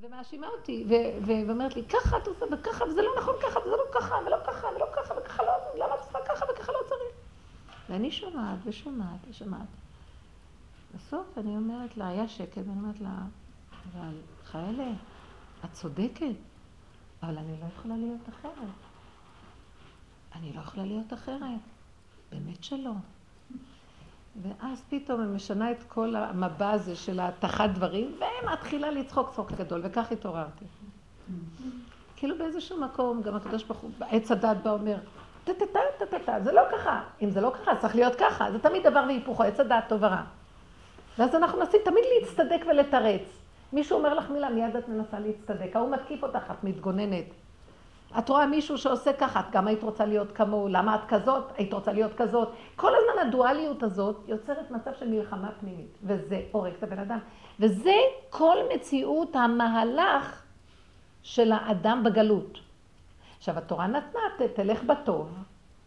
ומאשימה אותי, ואומרת לי, ככה את עושה, וככה, וזה לא נכון ככה, וזה לא ככה, ולא ככה, ולא ככה, וככה לא, למה את עושה ככה, וככה לא צריך? ואני שומעת ושומעת ושומעת. בסוף אני אומרת לה, היה שקט, ואני אומרת לה, אבל חיילה, את צודקת, אבל אני לא יכולה להיות אחרת. אני לא יכולה להיות אחרת. באמת שלא. ואז פתאום היא משנה את כל המבע הזה של ההתחת דברים, ומתחילה לצחוק צחוק גדול, וכך התעוררתי. כאילו באיזשהו מקום, גם הקדוש ברוך הוא, עץ הדת בא אומר, טה-טה-טה-טה-טה, זה לא ככה. אם זה לא ככה, צריך להיות ככה. זה תמיד דבר והיפוכו, עץ הדת טוב ורע. ואז אנחנו מנסים תמיד להצטדק ולתרץ. מישהו אומר לך מילה, מיד את מנסה להצטדק. ההוא מתקיף אותך, את מתגוננת. את רואה מישהו שעושה ככה, את גם היית רוצה להיות כמוהו, למה את כזאת, היית רוצה להיות כזאת. כל הזמן הדואליות הזאת יוצרת מצב של מלחמה פנימית, וזה הורג את הבן אדם. וזה כל מציאות המהלך של האדם בגלות. עכשיו, התורה נתנה, תלך בטוב,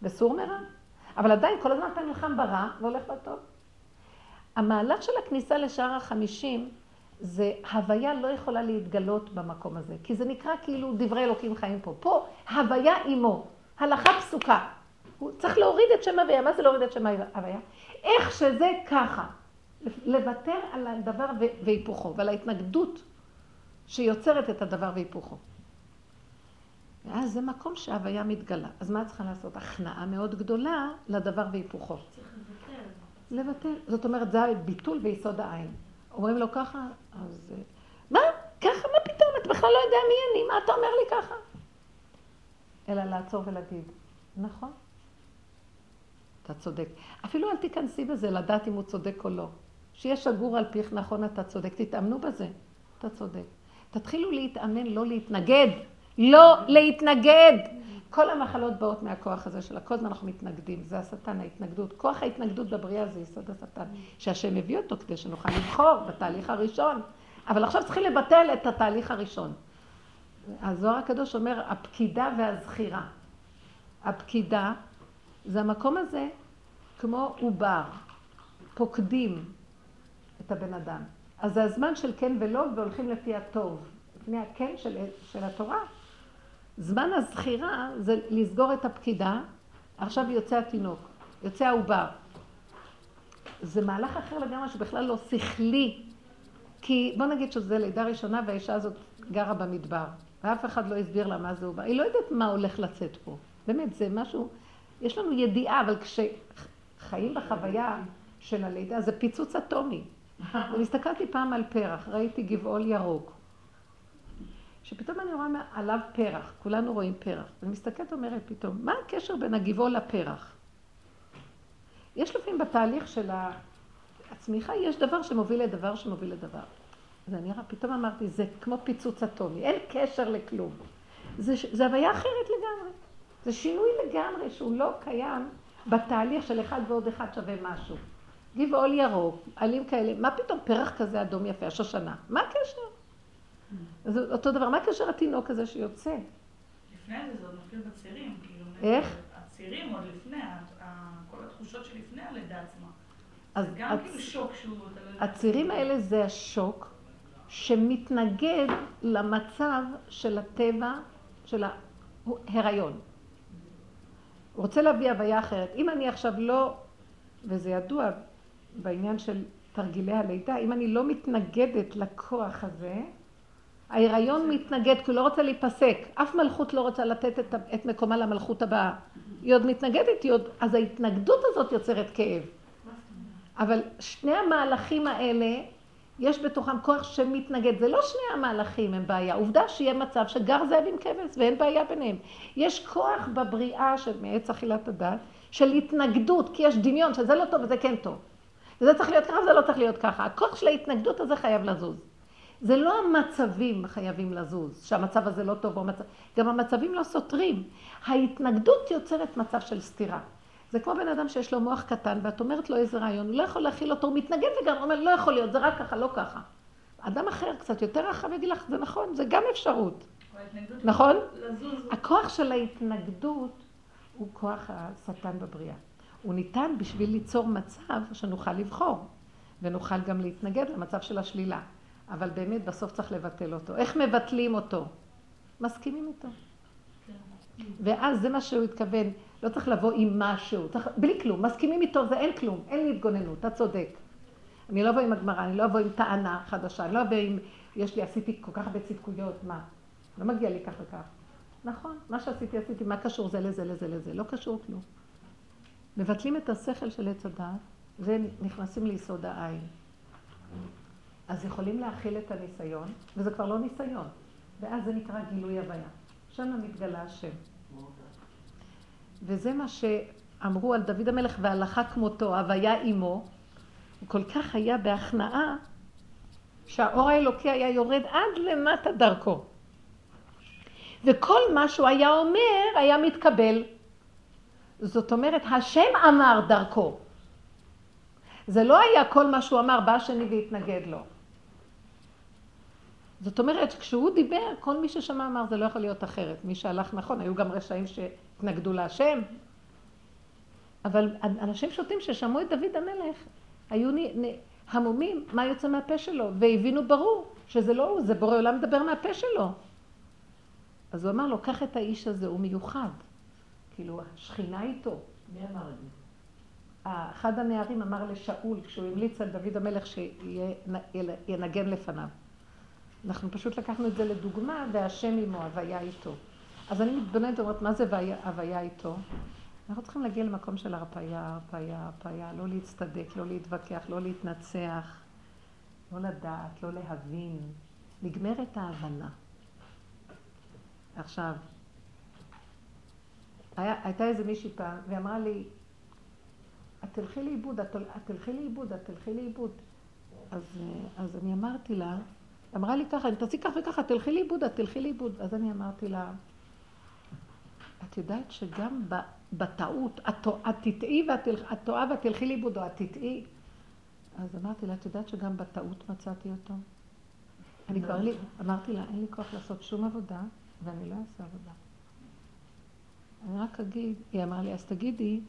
וסור מרע. אבל עדיין כל הזמן אתה נלחם ברע והולך בטוב. המהלך של הכניסה לשער החמישים זה הוויה לא יכולה להתגלות במקום הזה, כי זה נקרא כאילו דברי אלוקים חיים פה. פה הוויה עמו, הלכה פסוקה. הוא צריך להוריד את שם הוויה. מה זה להוריד את שם הוויה? איך שזה ככה. לוותר על הדבר והיפוכו ועל ההתנגדות שיוצרת את הדבר והיפוכו. ואז זה מקום שההוויה מתגלה. אז מה את צריכה לעשות? הכנעה מאוד גדולה לדבר והיפוכו. צריך לבטל. לבטל. זאת אומרת, זה הביטול ויסוד העין. אומרים לו ככה, אז... מה? ככה? מה פתאום? אתה בכלל לא יודע מי אני, מה אתה אומר לי ככה? אלא לעצור ולהגיד, נכון, אתה צודק. אפילו אל תיכנסי בזה לדעת אם הוא צודק או לא. שיהיה שגור על פיך, נכון, אתה צודק. תתאמנו בזה, אתה צודק. תתחילו להתאמן, לא להתנגד. לא להתנגד. כל המחלות באות מהכוח הזה של הכל הזמן אנחנו מתנגדים, זה השטן, ההתנגדות. כוח ההתנגדות בבריאה זה יסוד השטן, שהשם הביא אותו כדי שנוכל לבחור בתהליך הראשון. אבל עכשיו צריכים לבטל את התהליך הראשון. הזוהר הקדוש אומר, הפקידה והזכירה. הפקידה זה המקום הזה כמו עובר, פוקדים את הבן אדם. אז זה הזמן של כן ולא, והולכים לפי הטוב, לפני הכן של, של התורה. זמן הזכירה זה לסגור את הפקידה, עכשיו יוצא התינוק, יוצא העובר. זה מהלך אחר לגמרי שבכלל לא שכלי, כי בוא נגיד שזה לידה ראשונה והאישה הזאת גרה במדבר, ואף אחד לא הסביר לה מה זה עובר. היא לא יודעת מה הולך לצאת פה. באמת, זה משהו, יש לנו ידיעה, אבל כשחיים בחוויה של הלידה זה פיצוץ אטומי. והסתכלתי פעם על פרח, ראיתי גבעול ירוק. שפתאום אני רואה עליו פרח, כולנו רואים פרח. ואני מסתכלת ואומרת פתאום, מה הקשר בין הגבעול לפרח? יש לפעמים בתהליך של הצמיחה, יש דבר שמוביל לדבר שמוביל לדבר. זה נראה, פתאום אמרתי, זה כמו פיצוץ אטומי, אין קשר לכלום. זה, זה הוויה אחרת לגמרי. זה שינוי לגמרי שהוא לא קיים בתהליך של אחד ועוד אחד שווה משהו. גבעול ירוק, עלים כאלה, מה פתאום פרח כזה אדום יפה, השושנה? מה הקשר? זה אותו דבר, מה קשר התינוק הזה שיוצא? לפני זה זה עוד מתחיל בצירים. כאילו, איך? הצירים עוד לפני, כל התחושות שלפני הלידה עצמה. אז זה גם כאילו שוק שהוא... לא הצירים האלה זה השוק שמתנגד למצב של הטבע, של ההיריון. הוא רוצה להביא הוויה אחרת. אם אני עכשיו לא, וזה ידוע בעניין של תרגילי הלידה, אם אני לא מתנגדת לכוח הזה, ההיריון מתנגד כי הוא לא רוצה להיפסק. אף מלכות לא רוצה לתת את, את מקומה למלכות הבאה. היא עוד מתנגדת, היא עוד... אז ההתנגדות הזאת יוצרת כאב. אבל שני המהלכים האלה, יש בתוכם כוח שמתנגד. זה לא שני המהלכים הם בעיה. עובדה שיהיה מצב שגר זאב עם כבש ואין בעיה ביניהם. יש כוח בבריאה של מעץ אכילת הדת של התנגדות, כי יש דמיון שזה לא טוב וזה כן טוב. וזה צריך להיות ככה וזה לא צריך להיות ככה. הכוח של ההתנגדות הזה חייב לזוז. זה לא המצבים חייבים לזוז, שהמצב הזה לא טוב או מצב... גם המצבים לא סותרים. ההתנגדות יוצרת מצב של סתירה. זה כמו בן אדם שיש לו מוח קטן, ואת אומרת לו איזה רעיון, הוא לא יכול להכיל אותו, הוא מתנגד וגם אומר, לא יכול להיות, זה רק ככה, לא ככה. אדם אחר קצת יותר רחב יגיד לך, זה נכון, זה גם אפשרות. נכון? הכוח של ההתנגדות הוא כוח השטן בבריאה. הוא ניתן בשביל ליצור מצב שנוכל לבחור, ונוכל גם להתנגד למצב של השלילה. אבל באמת בסוף צריך לבטל אותו. איך מבטלים אותו? מסכימים איתו. ואז זה מה שהוא התכוון, לא צריך לבוא עם משהו, צריך, בלי כלום, מסכימים איתו, זה אין כלום, אין לי התגוננות, אתה צודק. אני לא אבוא עם הגמרא, אני לא אבוא עם טענה חדשה, אני לא אבוא עם, יש לי, עשיתי כל כך הרבה צדקויות, מה? לא מגיע לי כך וכך. נכון, מה שעשיתי, עשיתי, מה קשור זה לזה, לזה, לזה? לא קשור כלום. מבטלים את השכל של עץ הדעת ונכנסים ליסוד העין. אז יכולים להכיל את הניסיון, וזה כבר לא ניסיון, ואז זה נקרא גילוי הוויה. שם מתגלה השם. וזה מה שאמרו על דוד המלך והלכה כמותו, הוויה עמו, הוא כל כך היה בהכנעה, שהאור האלוקי היה יורד עד למטה דרכו. וכל מה שהוא היה אומר היה מתקבל. זאת אומרת, השם אמר דרכו. זה לא היה כל מה שהוא אמר, בא השני והתנגד לו. זאת אומרת, כשהוא דיבר, כל מי ששמע אמר, זה לא יכול להיות אחרת. מי שהלך נכון, היו גם רשעים שהתנגדו להשם. אבל אנשים שוטים ששמעו את דוד המלך, היו המומים מה יוצא מהפה שלו, והבינו ברור שזה לא הוא, זה בורא עולם מדבר מהפה שלו. אז הוא אמר לו, קח את האיש הזה, הוא מיוחד. כאילו, השכינה איתו. מי אמר את זה? אחד הנערים אמר לשאול, כשהוא המליץ על דוד המלך שינגן לפניו. אנחנו פשוט לקחנו את זה לדוגמה, והשם עמו, הוויה איתו. אז אני מתבוננת ואומרת, מה זה הוויה איתו? אנחנו צריכים להגיע למקום של הרפאיה, הרפאיה, הרפאיה, לא להצטדק, לא להתווכח, לא להתנצח, לא לדעת, לא להבין. נגמרת ההבנה. עכשיו, היה, הייתה איזה מישהי פעם, והיא אמרה לי, את תלכי לאיבוד, את תלכי לאיבוד, את תלכי לאיבוד. אז, אז אני אמרתי לה, אמרה לי ככה, אם תעשי כך וככה, תלכי לאיבוד, את תלכי לאיבוד. אז אני אמרתי לה, את יודעת שגם בטעות, את תטעי ואת טועה ואת תלכי לאיבוד, או את תטעי. אז אמרתי לה, את יודעת שגם בטעות מצאתי אותו? אני כבר לי, אמרתי לה, אין לי כוח לעשות שום עבודה, ואני לא אעשה עבודה. אני רק אגיד, היא אמרה לי, אז תגידי,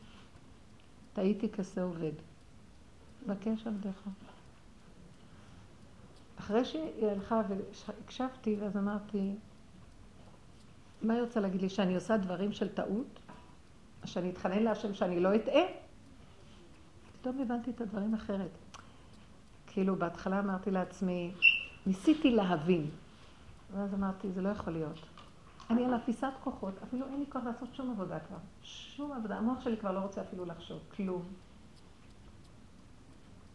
טעיתי כזה עובד. בקש עבדך. אחרי שהיא הלכה והקשבתי, ואז אמרתי, מה היא רוצה להגיד לי? שאני עושה דברים של טעות? שאני אתחנן להשם שאני לא אטעה? פתאום הבנתי את הדברים אחרת. כאילו, בהתחלה אמרתי לעצמי, ניסיתי להבין. ואז אמרתי, זה לא יכול להיות. אני על אפיסת כוחות, אפילו אין לי כוח לעשות שום עבודה כבר. שום עבודה. המוח שלי כבר לא רוצה אפילו לחשוב, כלום.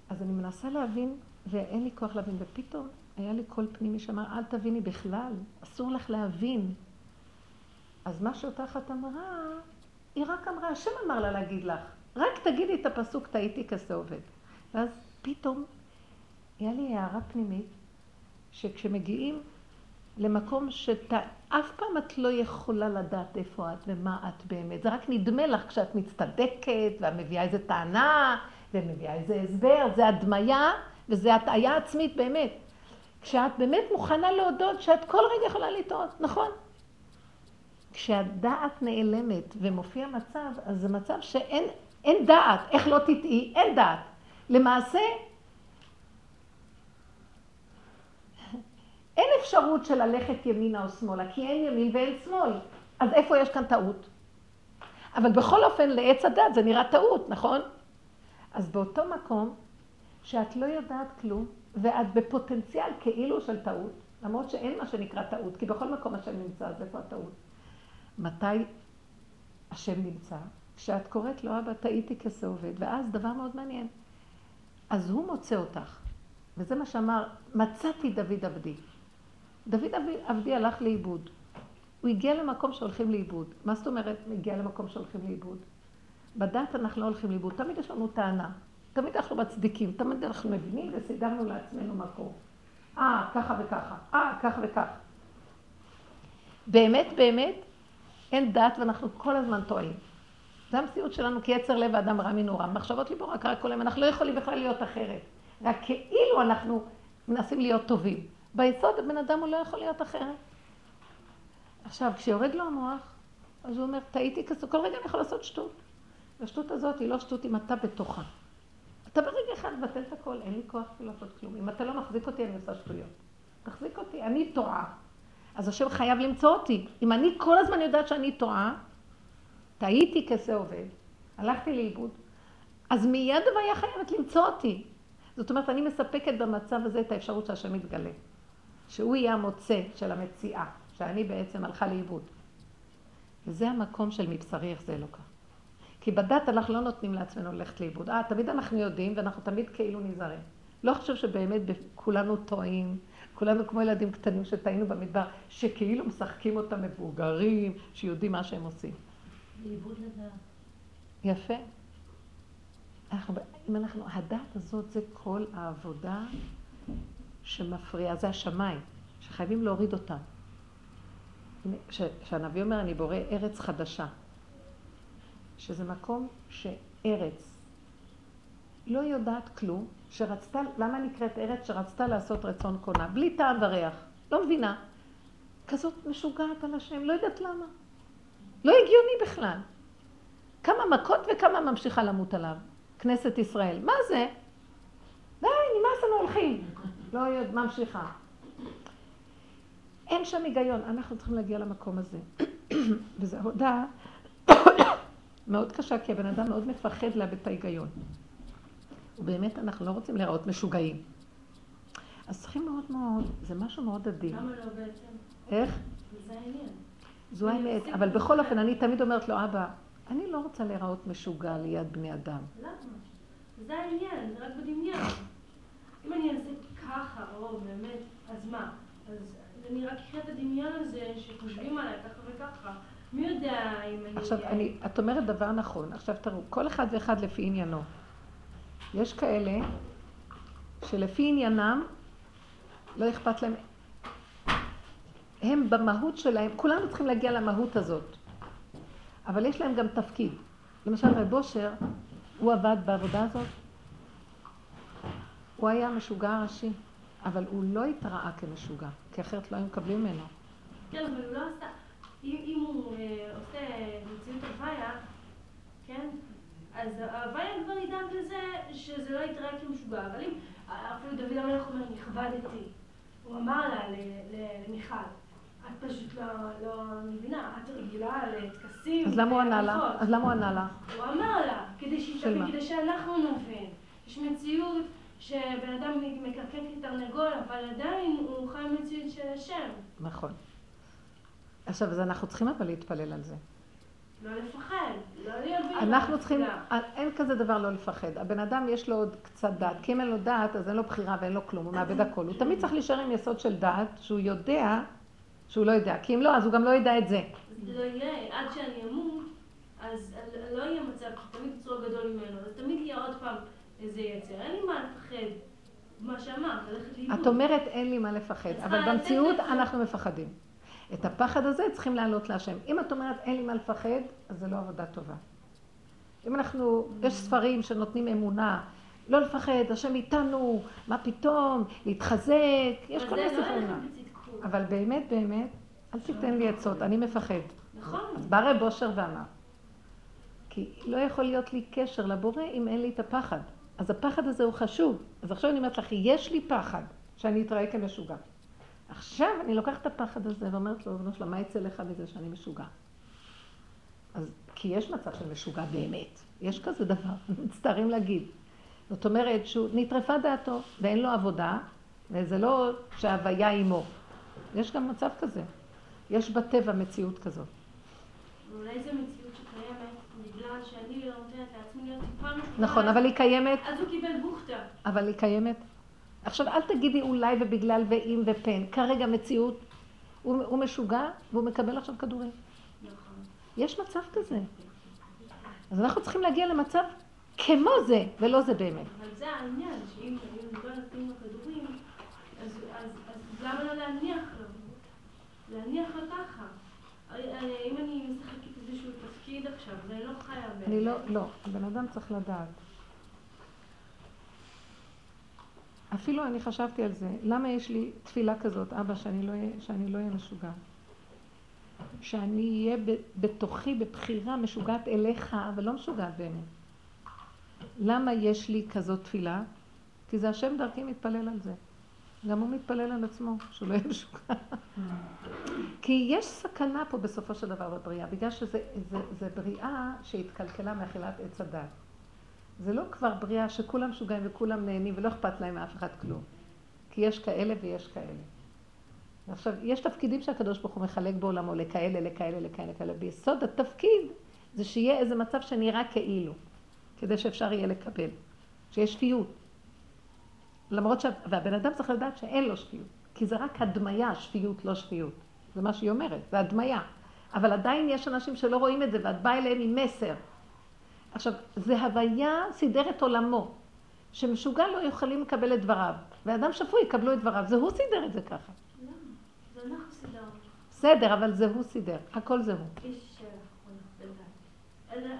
אז אני מנסה להבין, ואין לי כוח להבין, ופתאום היה לי קול פנימי שאמר, אל תביני בכלל, אסור לך להבין. אז מה שאותה אחת אמרה, היא רק אמרה, השם אמר לה להגיד לך, רק תגידי את הפסוק, טעיתי כזה עובד. ואז פתאום, היה לי הערה פנימית, שכשמגיעים למקום שאף פעם את לא יכולה לדעת איפה את ומה את באמת. זה רק נדמה לך כשאת מצטדקת ואת מביאה איזה טענה ומביאה איזה הסבר, זה הדמיה וזה הטעיה עצמית באמת. כשאת באמת מוכנה להודות שאת כל רגע יכולה לטעות, נכון? כשהדעת נעלמת ומופיע מצב, אז זה מצב שאין דעת. איך לא תטעי? אין דעת. למעשה, אין אפשרות של ללכת ימינה או שמאלה, כי אין ימין ואין שמאל. אז איפה יש כאן טעות? אבל בכל אופן, לעץ הדת זה נראה טעות, נכון? אז באותו מקום, שאת לא יודעת כלום, ואת בפוטנציאל כאילו של טעות, למרות שאין מה שנקרא טעות, כי בכל מקום השם נמצא, אז איפה הטעות? מתי השם נמצא? כשאת קוראת לו, אבא, טעיתי כזה עובד, ואז דבר מאוד מעניין. אז הוא מוצא אותך, וזה מה שאמר, מצאתי דוד עבדי. דוד עבדי הלך לאיבוד. הוא הגיע למקום שהולכים לאיבוד. מה זאת אומרת הגיע למקום שהולכים לאיבוד? בדת אנחנו לא הולכים לאיבוד. תמיד יש לנו טענה. תמיד אנחנו מצדיקים. תמיד אנחנו מבינים וסידרנו לעצמנו מקום. אה, ככה וככה. אה, ככה וככה. באמת, באמת, אין דת ואנחנו כל הזמן טועים. זו המציאות שלנו כיצר לב האדם רע מנורא. מחשבות ליבו רק רק עולם. אנחנו לא יכולים בכלל להיות אחרת. רק כאילו אנחנו מנסים להיות טובים. ביסוד הבן אדם הוא לא יכול להיות אחרת. עכשיו, כשיורד לו המוח, אז הוא אומר, טעיתי כזו, כל רגע אני יכול לעשות שטות. והשטות הזאת היא לא שטות אם אתה בתוכה. אתה ברגע אחד מבטל את הכל, אין לי כוח לעשות כלום. אם אתה לא מחזיק אותי, אני עושה שטויות. תחזיק אותי, אני טועה. אז השם חייב למצוא אותי. אם אני כל הזמן יודעת שאני טועה, טעיתי כזה עובד, הלכתי לאיבוד, אז מיד הוויה חייבת למצוא אותי. זאת אומרת, אני מספקת במצב הזה את האפשרות שהשם יתגלה. שהוא יהיה המוצא של המציאה, שאני בעצם הלכה לאיבוד. וזה המקום של מבשרי איך זה אלוקה. כי בדת אנחנו לא נותנים לעצמנו ללכת לאיבוד. אה, תמיד אנחנו יודעים ואנחנו תמיד כאילו נזהרים. לא חושב שבאמת כולנו טועים, כולנו כמו ילדים קטנים שטעינו במדבר, שכאילו משחקים אותם מבוגרים, שיודעים מה שהם עושים. לאיבוד לדעת. יפה. אנחנו, אם אנחנו, הדת הזאת זה כל העבודה שמפריעה, זה השמיים, שחייבים להוריד אותם. כשהנביא אומר, אני בורא ארץ חדשה, שזה מקום שארץ לא יודעת כלום, שרצתה, למה נקראת ארץ שרצתה לעשות רצון קונה? בלי טעם וריח. לא מבינה. כזאת משוגעת על השם, לא יודעת למה. לא הגיוני בכלל. כמה מכות וכמה ממשיכה למות עליו. כנסת ישראל. מה זה? די, נמאס לנו הולכים. לא יודעת, ממשיכה. אין שם היגיון. אנחנו צריכים להגיע למקום הזה. וזו הודעה מאוד קשה, כי הבן אדם מאוד מפחד לאבד את ההיגיון. ובאמת אנחנו לא רוצים להיראות משוגעים. אז צריכים מאוד מאוד, זה משהו מאוד עדין. למה לא בעצם? איך? זה העניין. זו האמת, אבל בכל אופן, אני תמיד אומרת לו, אבא, אני לא רוצה להיראות משוגע ליד בני אדם. למה? זה העניין, זה רק בדמיון. אם אני אעשה ככה, או באמת, אז מה? אז אני רק אקרא את הדמיון הזה שחושבים עליי ככה וככה. מי יודע אם אני... עכשיו, אני, את אומרת דבר נכון. עכשיו תראו, כל אחד ואחד לפי עניינו. יש כאלה שלפי עניינם לא אכפת להם. הם במהות שלהם, כולנו צריכים להגיע למהות הזאת. אבל יש להם גם תפקיד. למשל רב אושר, הוא עבד בעבודה הזאת. הוא היה משוגע ראשי, אבל הוא לא התראה כמשוגע, כי אחרת לא היו מקבלים ממנו. כן, אבל הוא לא עשה... אם, הוא אה, עושה מציאות הוויה, כן? אז ההוויה כבר ידאג לזה שזה לא יתראה כמשוגע. אבל אם, אפילו דוד המלך אומר, נכבדתי, הוא אמר לה, למיכל, את פשוט לא, לא מבינה, את רגילה לטקסים. אז למה הוא ענה לה? אז למה הוא ענה לה? הוא אמר לה, כדי, שיתאפק, כדי שאנחנו נבין. יש מציאות שבן אדם מקרקק כתרנגול, אבל עדיין הוא חי מציאות של השם. נכון. עכשיו, אז אנחנו צריכים אבל להתפלל על זה. לא לפחד, לא להיות בעירה. אנחנו צריכים, אין כזה דבר לא לפחד. הבן אדם יש לו עוד קצת דעת, כי אם אין לו דעת, אז אין לו בחירה ואין לו כלום, הוא מאבד הכל. הוא תמיד צריך להישאר עם יסוד של דעת, שהוא יודע שהוא לא יודע. כי אם לא, אז הוא גם לא ידע את זה. לא יהיה, עד שאני אמות, אז לא יהיה מצב שתמיד יצרו גדול ממנו, אז תמיד יהיה עוד פעם איזה יצר. אין לי מה לפחד. מה שאמרת, ללכת לאיבוד. את אומרת אין לי מה לפחד, אבל במציאות אנחנו מפחדים. את הפחד הזה צריכים להעלות להשם. אם את אומרת אין לי מה לפחד, אז זה לא עבודה טובה. אם אנחנו, יש ספרים שנותנים אמונה, לא לפחד, השם איתנו, מה פתאום, להתחזק, יש כל מיני לא ספרים. אבל באמת, באמת, אל תיתן לי עצות, אני מפחד. נכון. אז בא רב אושר ואמר, כי לא יכול להיות לי קשר לבורא אם אין לי את הפחד. אז הפחד הזה הוא חשוב. אז עכשיו אני אומרת לך, יש לי פחד שאני אתראה כמשוגע. עכשיו אני לוקחת את הפחד הזה ואומרת לו, ריבונו שלמה, מה יצא לך מזה שאני משוגע? אז, כי יש מצב של משוגע באמת. יש כזה דבר, מצטערים להגיד. זאת אומרת שהוא נטרפה דעתו ואין לו עבודה, וזה לא שההוויה עימו. יש גם מצב כזה. יש בטבע מציאות כזאת. אולי זו מציאות שקיימת בגלל שאני לא נותנת לעצמי להיות טיפה. נכון, אבל היא קיימת. אז הוא קיבל בוכטה. אבל היא קיימת. עכשיו, אל תגידי אולי ובגלל ואם ופן. כרגע מציאות, הוא, הוא משוגע והוא מקבל עכשיו כדורים. נכון. יש מצב כזה. אז אנחנו צריכים להגיע למצב כמו זה, ולא זה באמת. אבל זה העניין, שאם לא נותנים לו כדורים, אז, אז, אז למה לא להניח לו? להניח לו ככה. אם אני משחקת איזשהו תפקיד עכשיו, זה לא חיה באמת. אני לא, לא, הבן אדם צריך לדעת. אפילו אני חשבתי על זה, למה יש לי תפילה כזאת, אבא, שאני לא אהיה, שאני לא אהיה משוגע? שאני אהיה בתוכי בבחירה משוגעת אליך, אבל לא משוגעת באמת. למה יש לי כזאת תפילה? כי זה השם דרכי מתפלל על זה. גם הוא מתפלל על עצמו, שהוא לא יהיה משוגע. כי יש סכנה פה בסופו של דבר בבריאה, בגלל שזה זה, זה בריאה שהתקלקלה מאכילת עץ הדת. זה לא כבר בריאה שכולם משוגעים וכולם נהנים ולא אכפת להם מאף אחד כלום. כי יש כאלה ויש כאלה. עכשיו, יש תפקידים שהקדוש ברוך הוא מחלק בעולמו לכאלה, לכאלה, לכאלה, לכאלה. ביסוד התפקיד זה שיהיה איזה מצב שנראה כאילו, כדי שאפשר יהיה לקבל. שיש שפיות. למרות ש... והבן אדם צריך לדעת שאין לו שפיות. כי זה רק הדמיה, שפיות, לא שפיות. זה מה שהיא אומרת, זה הדמיה. אבל עדיין יש אנשים שלא רואים את זה, ואת באה אליהם עם מסר. עכשיו, זה הוויה סידר את עולמו, שמשוגע לא יכולים לקבל את דבריו, ואדם שפוי יקבלו את דבריו. זה הוא סידר את זה ככה. למה? זה אנחנו סידרנו. בסדר, אבל זה הוא סידר. הכל זה הוא.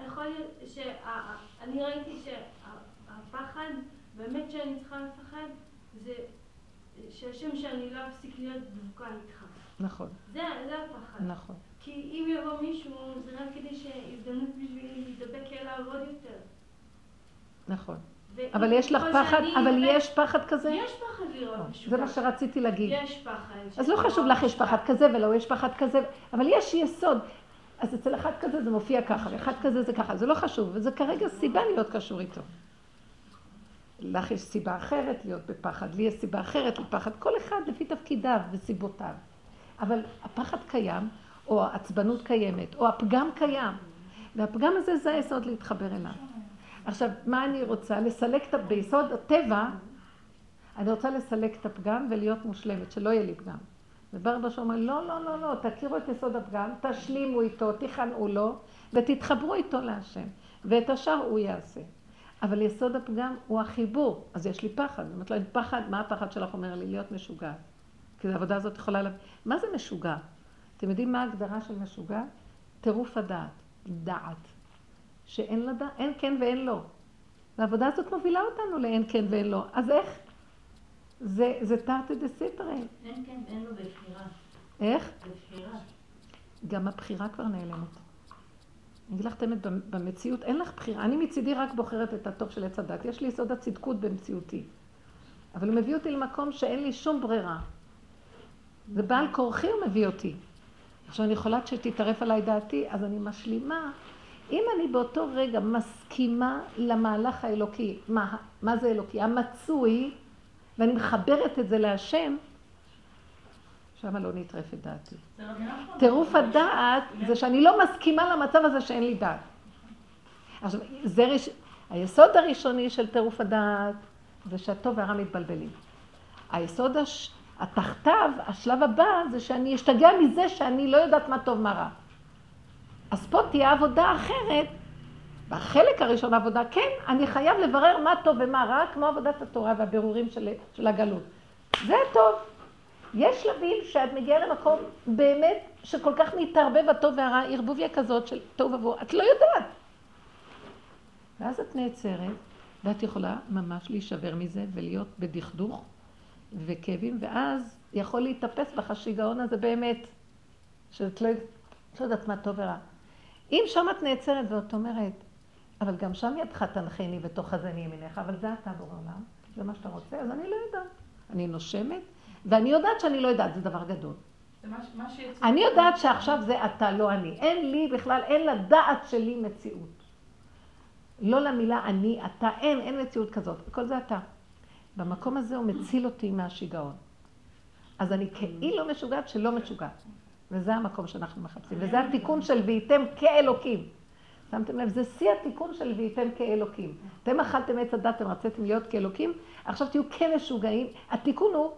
יכול להיות שאני ראיתי שהפחד, באמת שאני צריכה לפחד, זה שהשם שאני לא אפסיק להיות דבוקה איתך. נכון. זה, זה הפחד. נכון. כי אם יבוא מישהו, זה רק כדי שהזדמנות בשבילי להידבק אליו עוד יותר. נכון. אבל יש לך פחד, אבל יש פחד כזה? יש פחד לראות משוגע. זה מה שרציתי להגיד. יש פחד. אז לא חשוב לך יש פחד כזה ולא יש פחד כזה, אבל יש יסוד. אז אצל אחד כזה זה מופיע ככה, ואחד כזה זה ככה, זה לא חשוב, וזה כרגע סיבה להיות קשור איתו. לך יש סיבה אחרת להיות בפחד, לי יש סיבה אחרת לפחד, כל אחד לפי תפקידיו וסיבותיו. אבל הפחד קיים, או העצבנות קיימת, או הפגם קיים, והפגם הזה זה היסוד להתחבר אליו. עכשיו, מה אני רוצה? לסלק את, ביסוד הטבע, אני רוצה לסלק את הפגם ולהיות מושלמת, שלא יהיה לי פגם. ובא רבו שאומר, לא, לא, לא, לא, תכירו את יסוד הפגם, תשלימו איתו, תיכנעו לו, ותתחברו איתו להשם, ואת השאר הוא יעשה. אבל יסוד הפגם הוא החיבור, אז יש לי פחד. אני אומרת לו, אין פחד, מה הפחד שלך אומר לי? להיות משוגעת. כי העבודה הזאת יכולה לה... מה זה משוגע? אתם יודעים מה ההגדרה של משוגע? טירוף הדעת, דעת. שאין לה דעת, אין כן ואין לא. והעבודה הזאת מובילה אותנו לאין כן ואין לא. אז איך? זה, זה תרתי דה סיפרי. אין כן, אין לו בבחירה. איך? בבחירה. גם הבחירה כבר נעלמת. אני אגיד לך את האמת, במציאות אין לך בחירה. אני מצידי רק בוחרת את הטוב של עץ הדת. יש לי יסוד הצדקות במציאותי. אבל הוא מביא אותי למקום שאין לי שום ברירה. זה בעל כורחי הוא מביא אותי. עכשיו אני יכולה שתטרף עליי דעתי, אז אני משלימה. אם אני באותו רגע מסכימה למהלך האלוקי, מה, מה זה אלוקי? המצוי, ואני מחברת את זה להשם, שם לא נטרפת דעתי. טירוף הדעת זה שאני לא מסכימה למצב הזה שאין לי דעת. עכשיו, זה ראש... היסוד הראשוני של טירוף הדעת זה שהטוב והרע מתבלבלים. היסוד הש... התחתיו, השלב הבא, זה שאני אשתגע מזה שאני לא יודעת מה טוב מה רע. אז פה תהיה עבודה אחרת. בחלק הראשון העבודה, כן, אני חייב לברר מה טוב ומה רע, כמו עבודת התורה והבירורים של, של הגלות. זה טוב. יש שלבים שאת מגיעה למקום באמת שכל כך מתערבב הטוב והרע, ערבוביה כזאת של טוב ובוא, את לא יודעת. ואז את נעצרת, ואת יכולה ממש להישבר מזה ולהיות בדכדוך וכאבים, ואז יכול להתאפס בך השיגעון הזה באמת, שאת לא, לא יודעת מה טוב ורע. אם שם את נעצרת ואת אומרת, אבל גם שם ידך תנחני ותאחזני ימינך, אבל זה אתה בורא עולם, זה מה שאתה רוצה, אז אני לא יודעת. אני נושמת, ואני יודעת שאני לא יודעת, זה דבר גדול. אני יודעת שעכשיו זה אתה, לא אני. אין לי בכלל, אין לדעת שלי מציאות. לא למילה אני, אתה, אין, אין מציאות כזאת. הכל זה אתה. במקום הזה הוא מציל אותי מהשיגעון. אז אני כאילו משוגעת שלא משוגעת. וזה המקום שאנחנו מחפשים. וזה התיקון של והייתם כאלוקים. שמתם לב? זה שיא התיקון של והייתם כאלוקים. אתם אכלתם עץ הדת, אתם רציתם להיות כאלוקים, עכשיו תהיו כמשוגעים. התיקון הוא,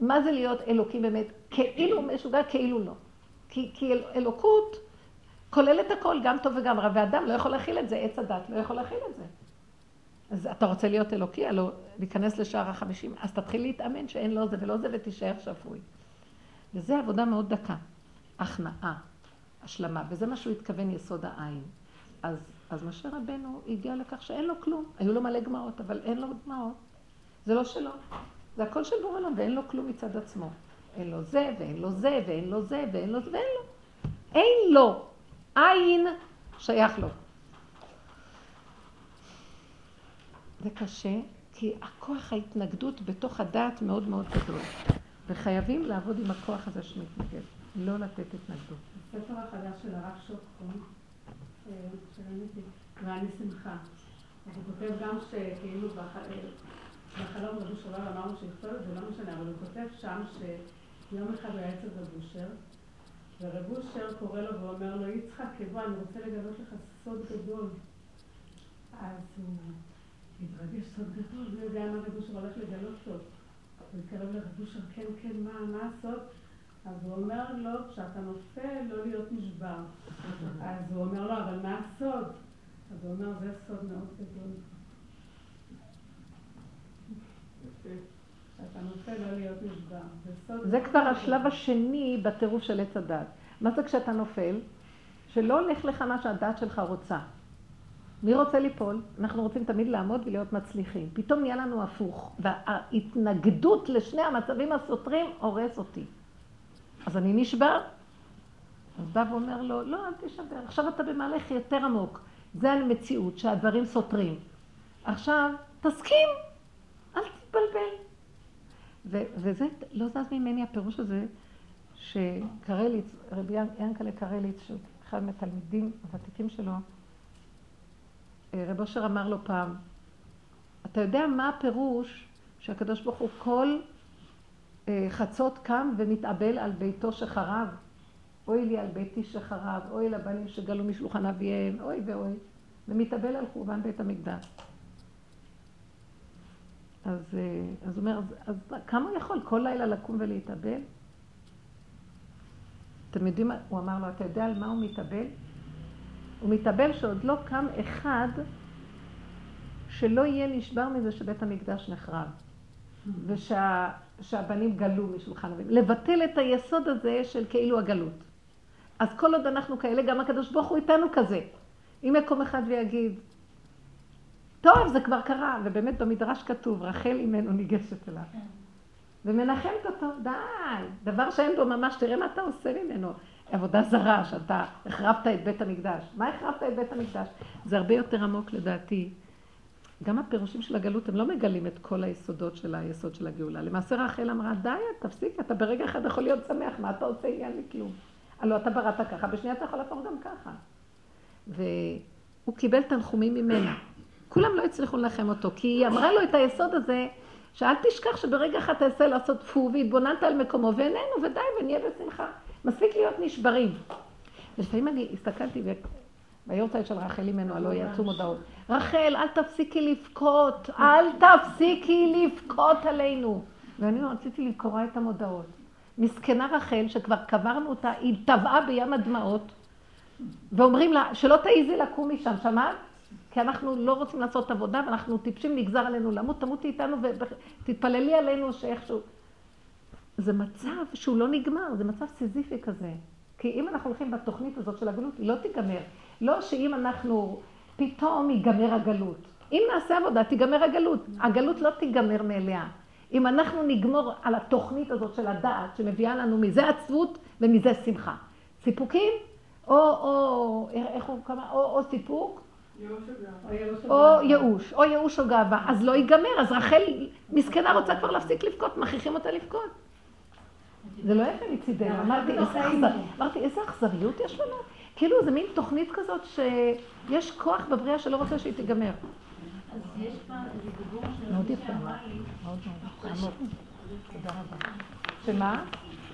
מה זה להיות אלוקים באמת? כאילו משוגע, כאילו לא. כי, כי אל, אלוקות כוללת הכל, גם טוב וגם רע, ואדם לא יכול להכיל את זה, עץ הדת לא יכול להכיל את זה. אז אתה רוצה להיות אלוקי, הלוא להיכנס לשער החמישים, אז תתחיל להתאמן שאין לא זה ולא זה ותישאר שפוי. וזה עבודה מאוד דקה. הכנעה, השלמה, וזה מה שהוא התכוון יסוד העין. אז, אז משה רבנו הגיע לכך שאין לו כלום. היו לו מלא דמעות, אבל אין לו דמעות. זה לא שלו. זה הכל של בורא עולם, ואין לו כלום מצד עצמו. אין לו זה, ואין לו זה, ואין לו זה, ואין לו זה, ואין לו. אין לו. עין שייך לו. זה קשה, כי הכוח ההתנגדות בתוך הדעת מאוד מאוד גדול. וחייבים לעבוד עם הכוח הזה שמתנגד, לא לתת התנגדות. הספר החדש של הרב שוקקון, אה, ואני שמחה. הוא כותב גם שכאילו בחלום רבי שולל אמרנו שיכתוב את זה, לא משנה, אבל הוא כותב שם שיום אחד הוא היה אצל רב אושר, ורב אושר קורא לו ואומר לו, יצחק, בוא, אני רוצה לגלות לך סוד גדול. אז הוא התרגש סוד גדול, לא יודע מה רב אושר הולך לגלות לו. הוא התקרב לרב אושר, כן, כן, מה, מה הסוד? אז הוא אומר לו, כשאתה נופל, לא להיות נשבר. אז הוא אומר לו, אבל מה הסוד? אז הוא אומר, זה סוד מאוד גדול. לא זה כבר השלב השני בטירוף של עץ הדת. מה זה כשאתה נופל? שלא הולך לך מה שהדת שלך רוצה. מי רוצה ליפול? אנחנו רוצים תמיד לעמוד ולהיות מצליחים. פתאום נהיה לנו הפוך, וההתנגדות לשני המצבים הסותרים הורס אותי. אז אני נשבר. אז בא ואומר לו, לא, אל תשבר, עכשיו אתה במהלך יותר עמוק. זה המציאות, שהדברים סותרים. עכשיו, תסכים, אל תתבלבל. ו- וזה לא זז ממני הפירוש הזה, שקרליץ, רבי ינקלה קרליץ, שהוא אחד מהתלמידים הוותיקים שלו, רב אושר אמר לו פעם, אתה יודע מה הפירוש שהקדוש ברוך הוא כל אה, חצות קם ומתאבל על ביתו שחרב? אוי לי על ביתי שחרב, אוי לבנים שגלו משולחן אביהם, אוי ואוי, ומתאבל על חורבן בית המקדש. אז, אה, הוא אומר, אז, אז כמה הוא יכול כל לילה לקום ולהתאבל? אתם יודעים הוא אמר לו, אתה יודע על מה הוא מתאבל? הוא מתאבל שעוד לא קם אחד שלא יהיה נשבר מזה שבית המקדש נחרב. ושהבנים גלו משולחן אביהם. לבטל את היסוד הזה של כאילו הגלות. אז כל עוד אנחנו כאלה, גם הקדוש ברוך הוא איתנו כזה. אם יקום אחד ויגיד, טוב, זה כבר קרה, ובאמת במדרש כתוב, רחל אימנו ניגשת אליו. כן. ומנחמת אותו, די, דבר שאין בו ממש, תראה מה אתה עושה ממנו. עבודה זרה, שאתה החרבת את בית המקדש. מה החרבת את בית המקדש? זה הרבה יותר עמוק לדעתי. גם הפירושים של הגלות, הם לא מגלים את כל היסודות של היסוד של הגאולה. למעשה רחל אמרה, די, תפסיק, אתה ברגע אחד יכול להיות שמח, מה אתה עושה עניין לכלום? הלוא אתה בראת ככה, בשנייה אתה יכול להפוך גם ככה. והוא קיבל תנחומים ממנה. כולם לא הצליחו לנחם אותו, כי היא אמרה לו את היסוד הזה, שאל תשכח שברגע אחד תעשה לעשות פו והתבוננת על מקומו ואיננו, ודי, ונהיה בשמחה. מספיק להיות נשברים. לפעמים אני הסתכלתי ביורצייט של רחל אימנו, הלא יצאו מודעות. רחל, אל תפסיקי לבכות, אל תפסיקי לבכות עלינו. ואני רציתי לקרוא את המודעות. מסכנה רחל, שכבר קברנו אותה, היא טבעה בים הדמעות, ואומרים לה, שלא תעיזי לקום משם, שמעת? כי אנחנו לא רוצים לעשות עבודה, ואנחנו טיפשים, נגזר עלינו למות, תמותי איתנו ותתפללי עלינו שאיכשהו... זה מצב שהוא לא נגמר, זה מצב סיזיפי כזה. כי אם אנחנו הולכים בתוכנית הזאת של הגלות, היא לא תיגמר. לא שאם אנחנו, פתאום ייגמר הגלות. אם נעשה עבודה, תיגמר הגלות. הגלות לא תיגמר מאליה. אם אנחנו נגמור על התוכנית הזאת של הדעת, שמביאה לנו מזה עצבות ומזה שמחה. סיפוקים, או, או, איך הוא קרא, או, או סיפוק, או ייאוש, או ייאוש או גאווה, אז לא ייגמר, אז רחל מסכנה רוצה כבר להפסיק לבכות, מכריחים אותה לבכות. זה לא יפה מצידנו, אמרתי, איזה אכזריות יש לנו? כאילו זה מין תוכנית כזאת שיש כוח בבריאה שלא רוצה שהיא תיגמר. אז יש פעם איזה דיבור של מאוד יפה, מאוד מאוד, תודה רבה. שמה?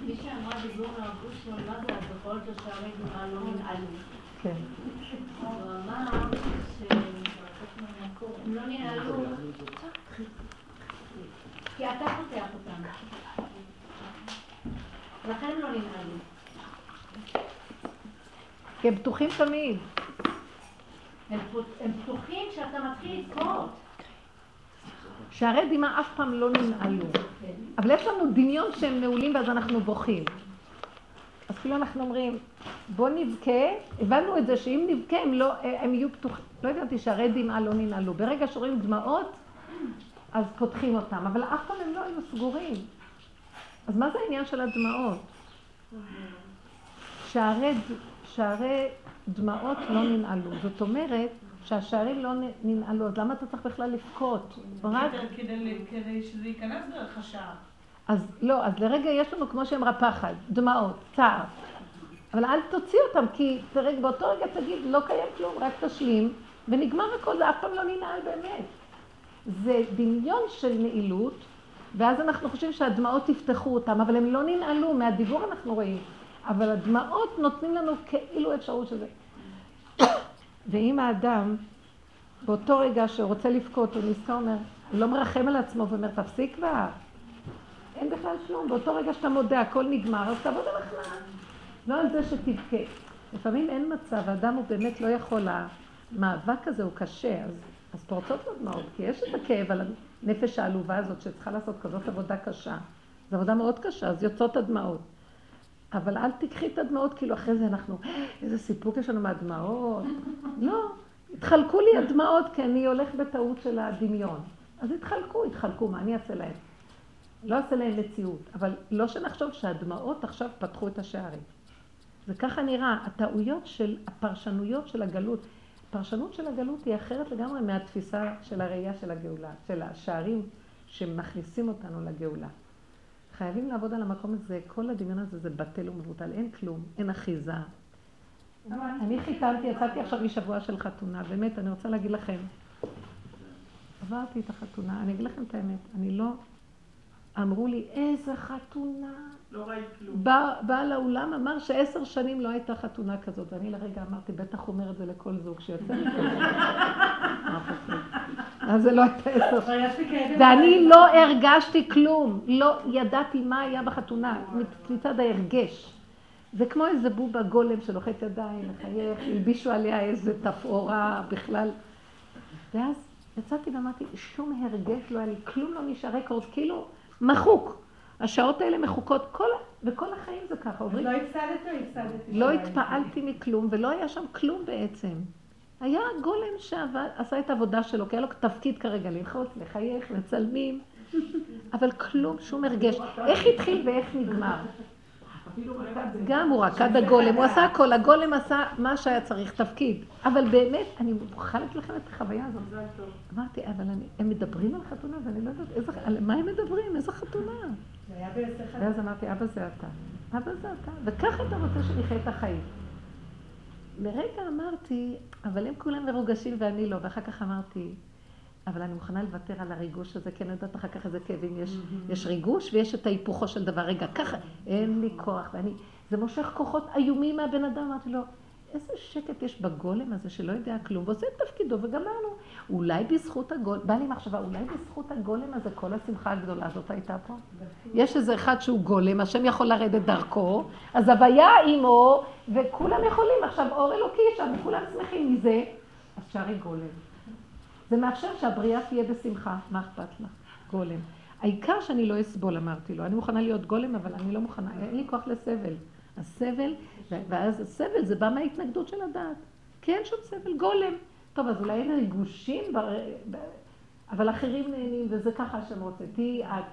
מי שאמרה דיבור מהרב גושמן, מה זה, אז בכל זאת שערי גמרא לא ננעלו. כן. הוא אמר שהם לא ננעלו, כי אתה פותח אותם. לכן הם לא ננעלו. כי הם פתוחים תמיד. הם פתוחים כשאתה מתחיל לבכות. שערי דמעה אף פעם לא ננעלו. אבל יש לנו דמיון שהם נעולים ואז אנחנו בוכים. אז כאילו אנחנו אומרים, בוא נבכה, הבנו את זה שאם נבכה הם, לא, הם יהיו פתוחים. לא ידעתי שערי דמעה לא ננעלו. ברגע שרואים דמעות, אז פותחים אותם, אבל אף פעם הם לא היו סגורים. אז מה זה העניין של הדמעות? שערי, שערי דמעות לא ננעלו. זאת אומרת שהשערים לא ננעלו, אז למה אתה צריך בכלל לבכות? רק... כדי שזה ייכנס דרך השער. אז לא, אז לרגע יש לנו, כמו שאמרה, פחד, דמעות, צער. אבל אל תוציא אותם, כי תראה, באותו רגע תגיד, לא קיים כלום, רק תשלים, ונגמר הכל, זה אף פעם לא ננעל באמת. זה דמיון של נעילות, ואז אנחנו חושבים שהדמעות יפתחו אותם, אבל הם לא ננעלו, מהדיבור אנחנו רואים. אבל הדמעות נותנים לנו כאילו אפשרות שזה. ואם האדם, באותו רגע שרוצה לבכות, הוא נזכר, אומר, לא מרחם על עצמו ואומר, תפסיק כבר. אין בכלל שלום. באותו רגע שאתה מודה, הכל נגמר, אז תעבוד על הכנעה. לא על זה שתבכה. לפעמים אין מצב, האדם הוא באמת לא יכול, המאבק הזה הוא קשה, אז, אז פורצות לו דמעות, כי יש את הכאב על הנפש העלובה הזאת שצריכה לעשות כזאת עבודה קשה. זו עבודה מאוד קשה, אז יוצאות הדמעות. אבל אל תיקחי את הדמעות, כאילו אחרי זה אנחנו, איזה סיפוק יש לנו מהדמעות. לא, התחלקו לי הדמעות כי אני הולך בטעות של הדמיון. אז התחלקו, התחלקו, מה אני אעשה להם? לא אעשה להם מציאות, אבל לא שנחשוב שהדמעות עכשיו פתחו את השערים. וככה נראה, הטעויות של הפרשנויות של הגלות. הפרשנות של הגלות היא אחרת לגמרי מהתפיסה של הראייה של הגאולה, של השערים שמכניסים אותנו לגאולה. חייבים לעבוד על המקום הזה, כל הדמיון הזה זה בטל ומבוטל, אין כלום, אין אחיזה. אני חיתנתי, יצאתי עכשיו משבוע של חתונה, באמת, אני רוצה להגיד לכם, עברתי את החתונה, אני אגיד לכם את האמת, אני לא אמרו לי, איזה חתונה. לא ראית כלום. בא, בעל האולם אמר שעשר שנים לא הייתה חתונה כזאת, ואני לרגע אמרתי, בטח אומר את זה לכל זוג שיוצא מכזה. אז זה לא הייתה עשר שנים. ואני לא הרגשתי כלום, לא ידעתי מה היה בחתונה, מצד ההרגש. זה כמו איזה בובה גולם שלוחץ ידיים, מחייך, הלבישו עליה איזה תפאורה בכלל. ואז יצאתי ואמרתי, שום הרגש לא היה לי, כלום לא נשאר רקורד, כאילו מחוק. השעות האלה מחוקות, כל, וכל החיים זה ככה, עוברים. לא הפסדת או הפסדתי? לא התפעלתי מכלום, ולא היה שם כלום בעצם. היה גולם שעשה את העבודה שלו, כי היה לו תפקיד כרגע ללחוץ, לחייך, מצלמים, אבל כלום, שום הרגש. איך התחיל ואיך נגמר? גם הוא רקד הגולם, הוא עשה הכל, הגולם עשה מה שהיה צריך, תפקיד. אבל באמת, אני מוכרחה להגיד לכם את החוויה הזאת. אמרתי, אבל הם מדברים על חתונה, ואני לא יודעת, על מה הם מדברים? איזה חתונה? ואז אמרתי, אבא זה אתה. אבא זה אתה. וככה אתה רוצה שנחיה את החיים. לרגע אמרתי, אבל הם כולם מרוגשים ואני לא, ואחר כך אמרתי, אבל אני מוכנה לוותר על הריגוש הזה, כי אני יודעת אחר כך איזה כאבים יש. יש ריגוש ויש את ההיפוכו של דבר. רגע, ככה, אין לי כוח, ואני... זה מושך כוחות איומים מהבן אדם, אמרתי לו, איזה שקט יש בגולם הזה שלא יודע כלום, ועושה את תפקידו, וגמרנו. אולי בזכות הגולם, בא לי מחשבה, אולי בזכות הגולם הזה כל השמחה הגדולה הזאת הייתה פה? יש איזה אחד שהוא גולם, השם יכול לרדת דרכו, אז הוויה עמו, וכולם יכולים עכשיו אור אלוקי שם, וכולם שמחים מזה, אז שרי גולם. זה מאפשר שהבריאה תהיה בשמחה, מה אכפת לך? גולם. העיקר שאני לא אסבול, אמרתי לו. אני מוכנה להיות גולם, אבל אני לא מוכנה, אין לי כוח לסבל. הסבל, ואז הסבל זה בא מההתנגדות של הדעת. כי אין שום סבל, גולם. טוב, אז אולי אין ריגושים, אבל אחרים נהנים, וזה ככה שהם רוצים. תהיי את.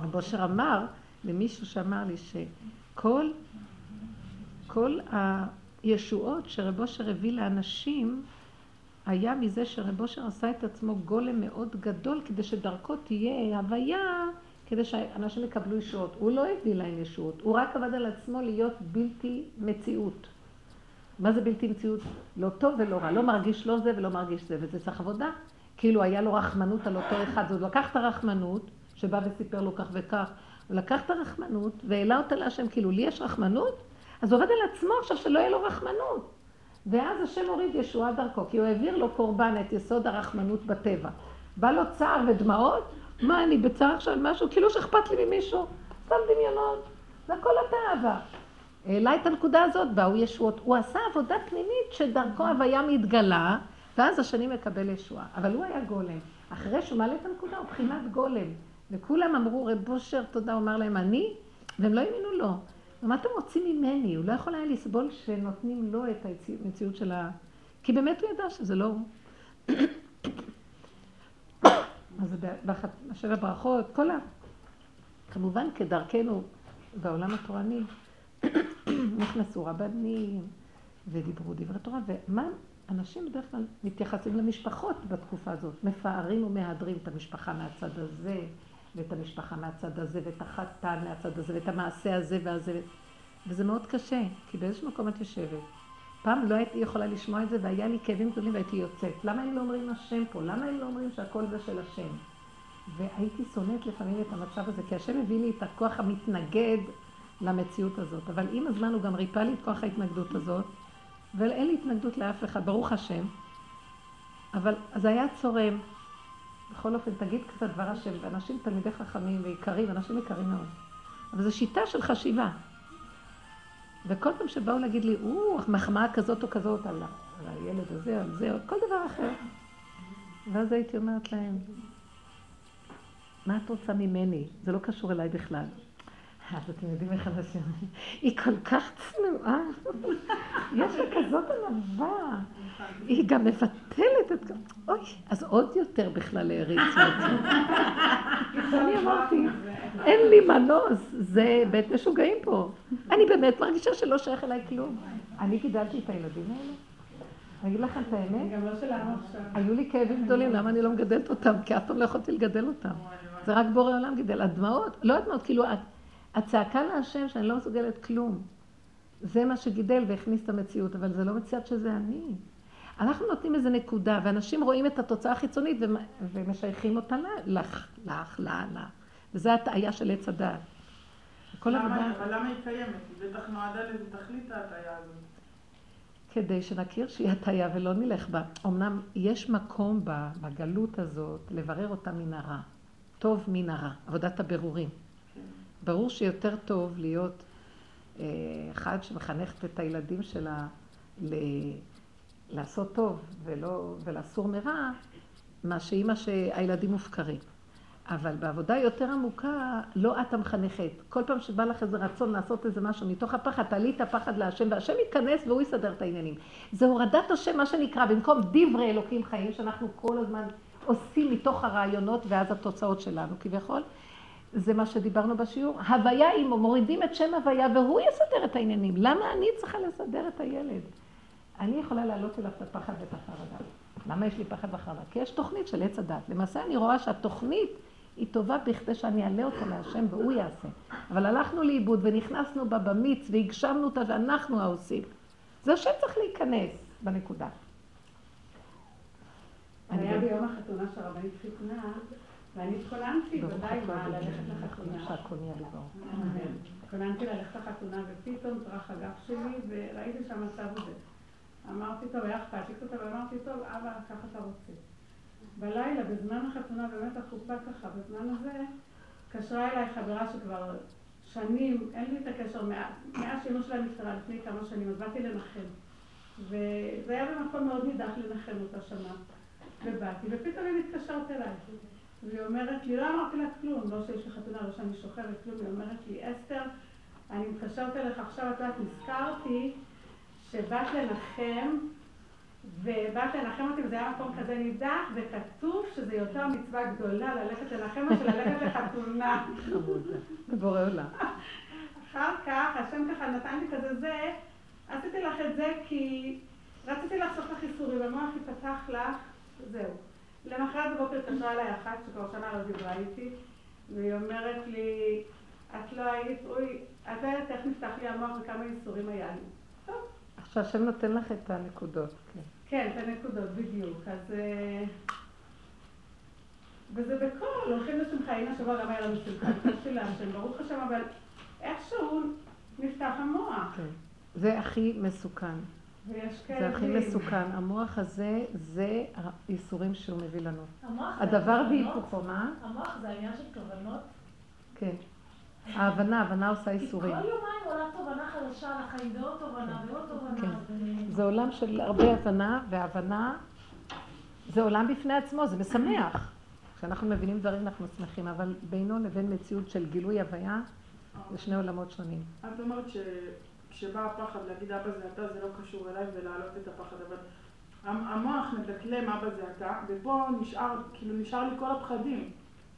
רב אושר אמר למישהו שאמר לי שכל כל הישועות שרב אושר הביא לאנשים, היה מזה שרב אושר עשה את עצמו גולם מאוד גדול כדי שדרכו תהיה הוויה, כדי שאנשים יקבלו ישועות. הוא לא הביא להם ישועות, הוא רק עבד על עצמו להיות בלתי מציאות. מה זה בלתי מציאות? לא טוב ולא רע, לא מרגיש לא זה ולא מרגיש זה, וזה צריך עבודה. כאילו היה לו רחמנות על אותו אחד, אז הוא לקח את הרחמנות, שבא וסיפר לו כך וכך, הוא לקח את הרחמנות והעלה אותה להשם, כאילו לי יש רחמנות? אז הוא עובד על עצמו עכשיו שלא יהיה לו רחמנות. ואז השם הוריד ישועה דרכו, כי הוא העביר לו קורבן את יסוד הרחמנות בטבע. בא לו צער ודמעות, מה, אני בצער עכשיו משהו? כאילו שאכפת לי ממישהו. סתם דמיונות. זה הכל התאווה. העלה את הנקודה הזאת, באו ישועות. הוא עשה עבודה פנימית שדרכו הוויה מתגלה, ואז השני מקבל ישועה. אבל הוא היה גולם. אחרי שהוא מעלה את הנקודה, הוא בחינת גולם. וכולם אמרו, רב בושר, תודה, הוא אמר להם, אני? והם לא האמינו לו. ומה אתם רוצים ממני? הוא לא יכול היה לסבול שנותנים לו את המציאות של ה... כי באמת הוא ידע שזה לא הוא. אז בשבע ברכות, כל ה... כמובן כדרכנו בעולם התורני, נכנסו רבנים ודיברו דברי תורה, ומה אנשים בדרך כלל מתייחסים למשפחות בתקופה הזאת, מפארים ומהדרים את המשפחה מהצד הזה, ואת המשפחה מהצד הזה, ואת החתן מהצד הזה, ואת המעשה הזה והזה, וזה מאוד קשה, כי באיזשהו מקום את יושבת. פעם לא הייתי יכולה לשמוע את זה, והיה לי כאבים גדולים והייתי יוצאת. למה הם לא אומרים השם פה? למה הם לא אומרים שהכל זה של השם? והייתי שונאת לפעמים את המצב הזה, כי השם הביא לי את הכוח המתנגד למציאות הזאת. אבל עם הזמן הוא גם ריפא לי את כוח ההתנגדות הזאת, ואין לי התנגדות לאף אחד, ברוך השם. אבל זה היה צורם. בכל אופן, תגיד קצת דבר השם, ואנשים תלמידי חכמים ויקרים, אנשים יקרים מאוד. אבל זו שיטה של חשיבה. וכל פעם שבאו להגיד לי, או, מחמאה כזאת או כזאת על, על הילד הזה, על זה, או כל דבר אחר. ואז הייתי אומרת להם, מה את רוצה ממני? זה לא קשור אליי בכלל. אז אתם יודעים איך אנשים, היא כל כך צנועה, יש לה כזאת ענווה, היא גם מבטלת את... אוי, אז עוד יותר בכלל העריצו אותי. ואני אמרתי, אין לי מנוס, זה בית משוגעים פה. אני באמת מרגישה שלא שייך אליי כלום. אני גידלתי את הילדים האלה. אני אגיד לכם את האמת, לא. היו לי כאבים גדולים, למה אני לא מגדלת אותם? כי אף פעם לא יכולתי לגדל אותם. זה רק בורא עולם גידל. הדמעות, לא הדמעות, כאילו הצעקה להשם שאני לא מסוגלת כלום. זה מה שגידל והכניס את המציאות, אבל זה לא מציאות שזה אני. אנחנו נותנים איזה נקודה, ואנשים רואים את התוצאה החיצונית ומשייכים אותה לך, לך, לה, לה. וזו הטעיה של עץ הדעת. כל עבודה... אבל למה היא קיימת? היא בטח נועדה לאיזה תכלית ההטעיה הזאת. כדי שנכיר שהיא הטעיה ולא נלך בה. אמנם יש מקום בגלות הזאת לברר אותה מן הרע. טוב מן הרע, עבודת הבירורים. ברור שיותר טוב להיות אה, אחד שמחנכת את הילדים שלה ל... לעשות טוב ולא, ולסור מרע, מה שאימא שהילדים מופקרים. אבל בעבודה יותר עמוקה, לא את המחנכת. כל פעם שבא לך איזה רצון לעשות איזה משהו מתוך הפחד, תעלי את הפחד להשם, והשם ייכנס והוא יסדר את העניינים. זה הורדת השם, מה שנקרא, במקום דברי אלוקים חיים, שאנחנו כל הזמן עושים מתוך הרעיונות ואז התוצאות שלנו כביכול. זה מה שדיברנו בשיעור. הוויה, אם מורידים את שם הוויה והוא יסדר את העניינים. למה אני צריכה לסדר את הילד? אני יכולה להעלות אליו את הפחד ואת החרדה. למה יש לי פחד וחרדה? כי יש תוכנית של עץ הדת. למעשה אני רואה שהתוכנית היא טובה בכדי שאני אעלה אותה להשם והוא יעשה. אבל הלכנו לאיבוד ונכנסנו בה במיץ והגשמנו אותה ואנחנו העושים. זה השם צריך להיכנס בנקודה. היה ביום החתונה של רבנית חיתונה, ואני התכוננתי, ודאי מה, ללכת לחתונה. התכוננתי ללכת לחתונה, ופתאום טרח הגב שלי, וראיתי שהמצב הוא זה. אמרתי, טוב, היה אכפת לי קצת, אבל אמרתי, טוב, אבא, ככה אתה רוצה. בלילה, בזמן החתונה, באמת החופה ככה, בזמן הזה, התקשרה אליי חברה שכבר שנים, אין לי את הקשר, מאז שאימא שלה נפטרה לפני כמה שנים, אז באתי לנחם. וזה היה במקום מאוד נידח לנחם אותה שנה. ובאתי, ופתאום היא מתקשרת אליי. והיא אומרת לי, לא אמרתי לה כלום, לא שיש לי חתונה, לא שאני שוכבת כלום, היא אומרת לי, אסתר, אני מתקשרת אליך עכשיו, את יודעת, נזכרתי שבאת לנחם, ובאת לנחם אותי, וזה היה מקום כזה נידח, וכתוב שזה יותר מצווה גדולה ללכת לנחם מאשר ללכת לחתונה. בבורא עולם. אחר כך, השם ככה נתן לי כזה זה, עשיתי לך את זה כי רציתי לחסוך לך איסורים, המוח ייפתח לך, זהו. למחרת בבוקר התקשרה אליי אחת שכבר שנה לא דיברה איתי, והיא אומרת לי, את לא היית, אוי, את לא יודעת איך נפתח לי המוח וכמה ייסורים היה לי. טוב. עכשיו השם נותן לך את הנקודות. כן, כן את הנקודות, בדיוק. אז... אה, וזה בכל, הולכים לשמחה, הנה השבוע גם היה לנו שמחה, להשם, ברוך השם, אבל איכשהו נפתח המוח. כן. זה הכי מסוכן. זה הכי מסוכן. המוח הזה, זה האיסורים שהוא מביא לנו. הדבר והיפוכו, מה? המוח זה העניין של כוונות? כן. ההבנה, ההבנה עושה איסורים. כי כל יומיים עולה תובנה חדשה על החיים, ועוד תובנה, ועוד תובנה. כן. זה עולם של הרבה הבנה, והבנה זה עולם בפני עצמו, זה משמח. כשאנחנו מבינים דברים אנחנו שמחים, אבל בינו לבין מציאות של גילוי הוויה, זה שני עולמות שונים. את אומרת כשבא הפחד להגיד אבא זה אתה, זה לא קשור אליי ולהעלות את הפחד, אבל המוח מדקלם אבא זה אתה, ופה נשאר, כאילו נשאר לי כל הפחדים.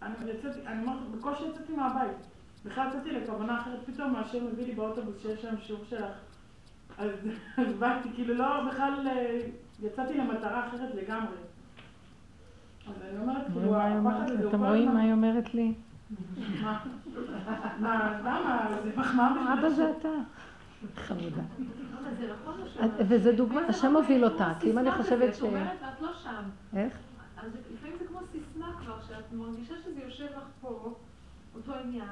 אני יצאתי, אני אומרת, בקושי יצאתי מהבית. בכלל יצאתי לכוונה אחרת, פתאום השם מביא לי באוטובוס שיש שם שיעור שלך. אז אז באתי, כאילו לא, בכלל אה, יצאתי למטרה אחרת לגמרי. אז אני אומרת, כאילו, הפחד? הזה הוא אתם רואים מה היא אומרת לי? מה? מה, למה? זה מחמאה בשביל אבא זה אתה. חמודה. וזה דוגמה, לפעמים זה השם מוביל אותה, כי אם אני חושבת ש... את אומרת ואת לא שם. איך? אז לפעמים זה כמו סיסמה כבר, שאת מרגישה שזה יושב לך פה, אותו עניין,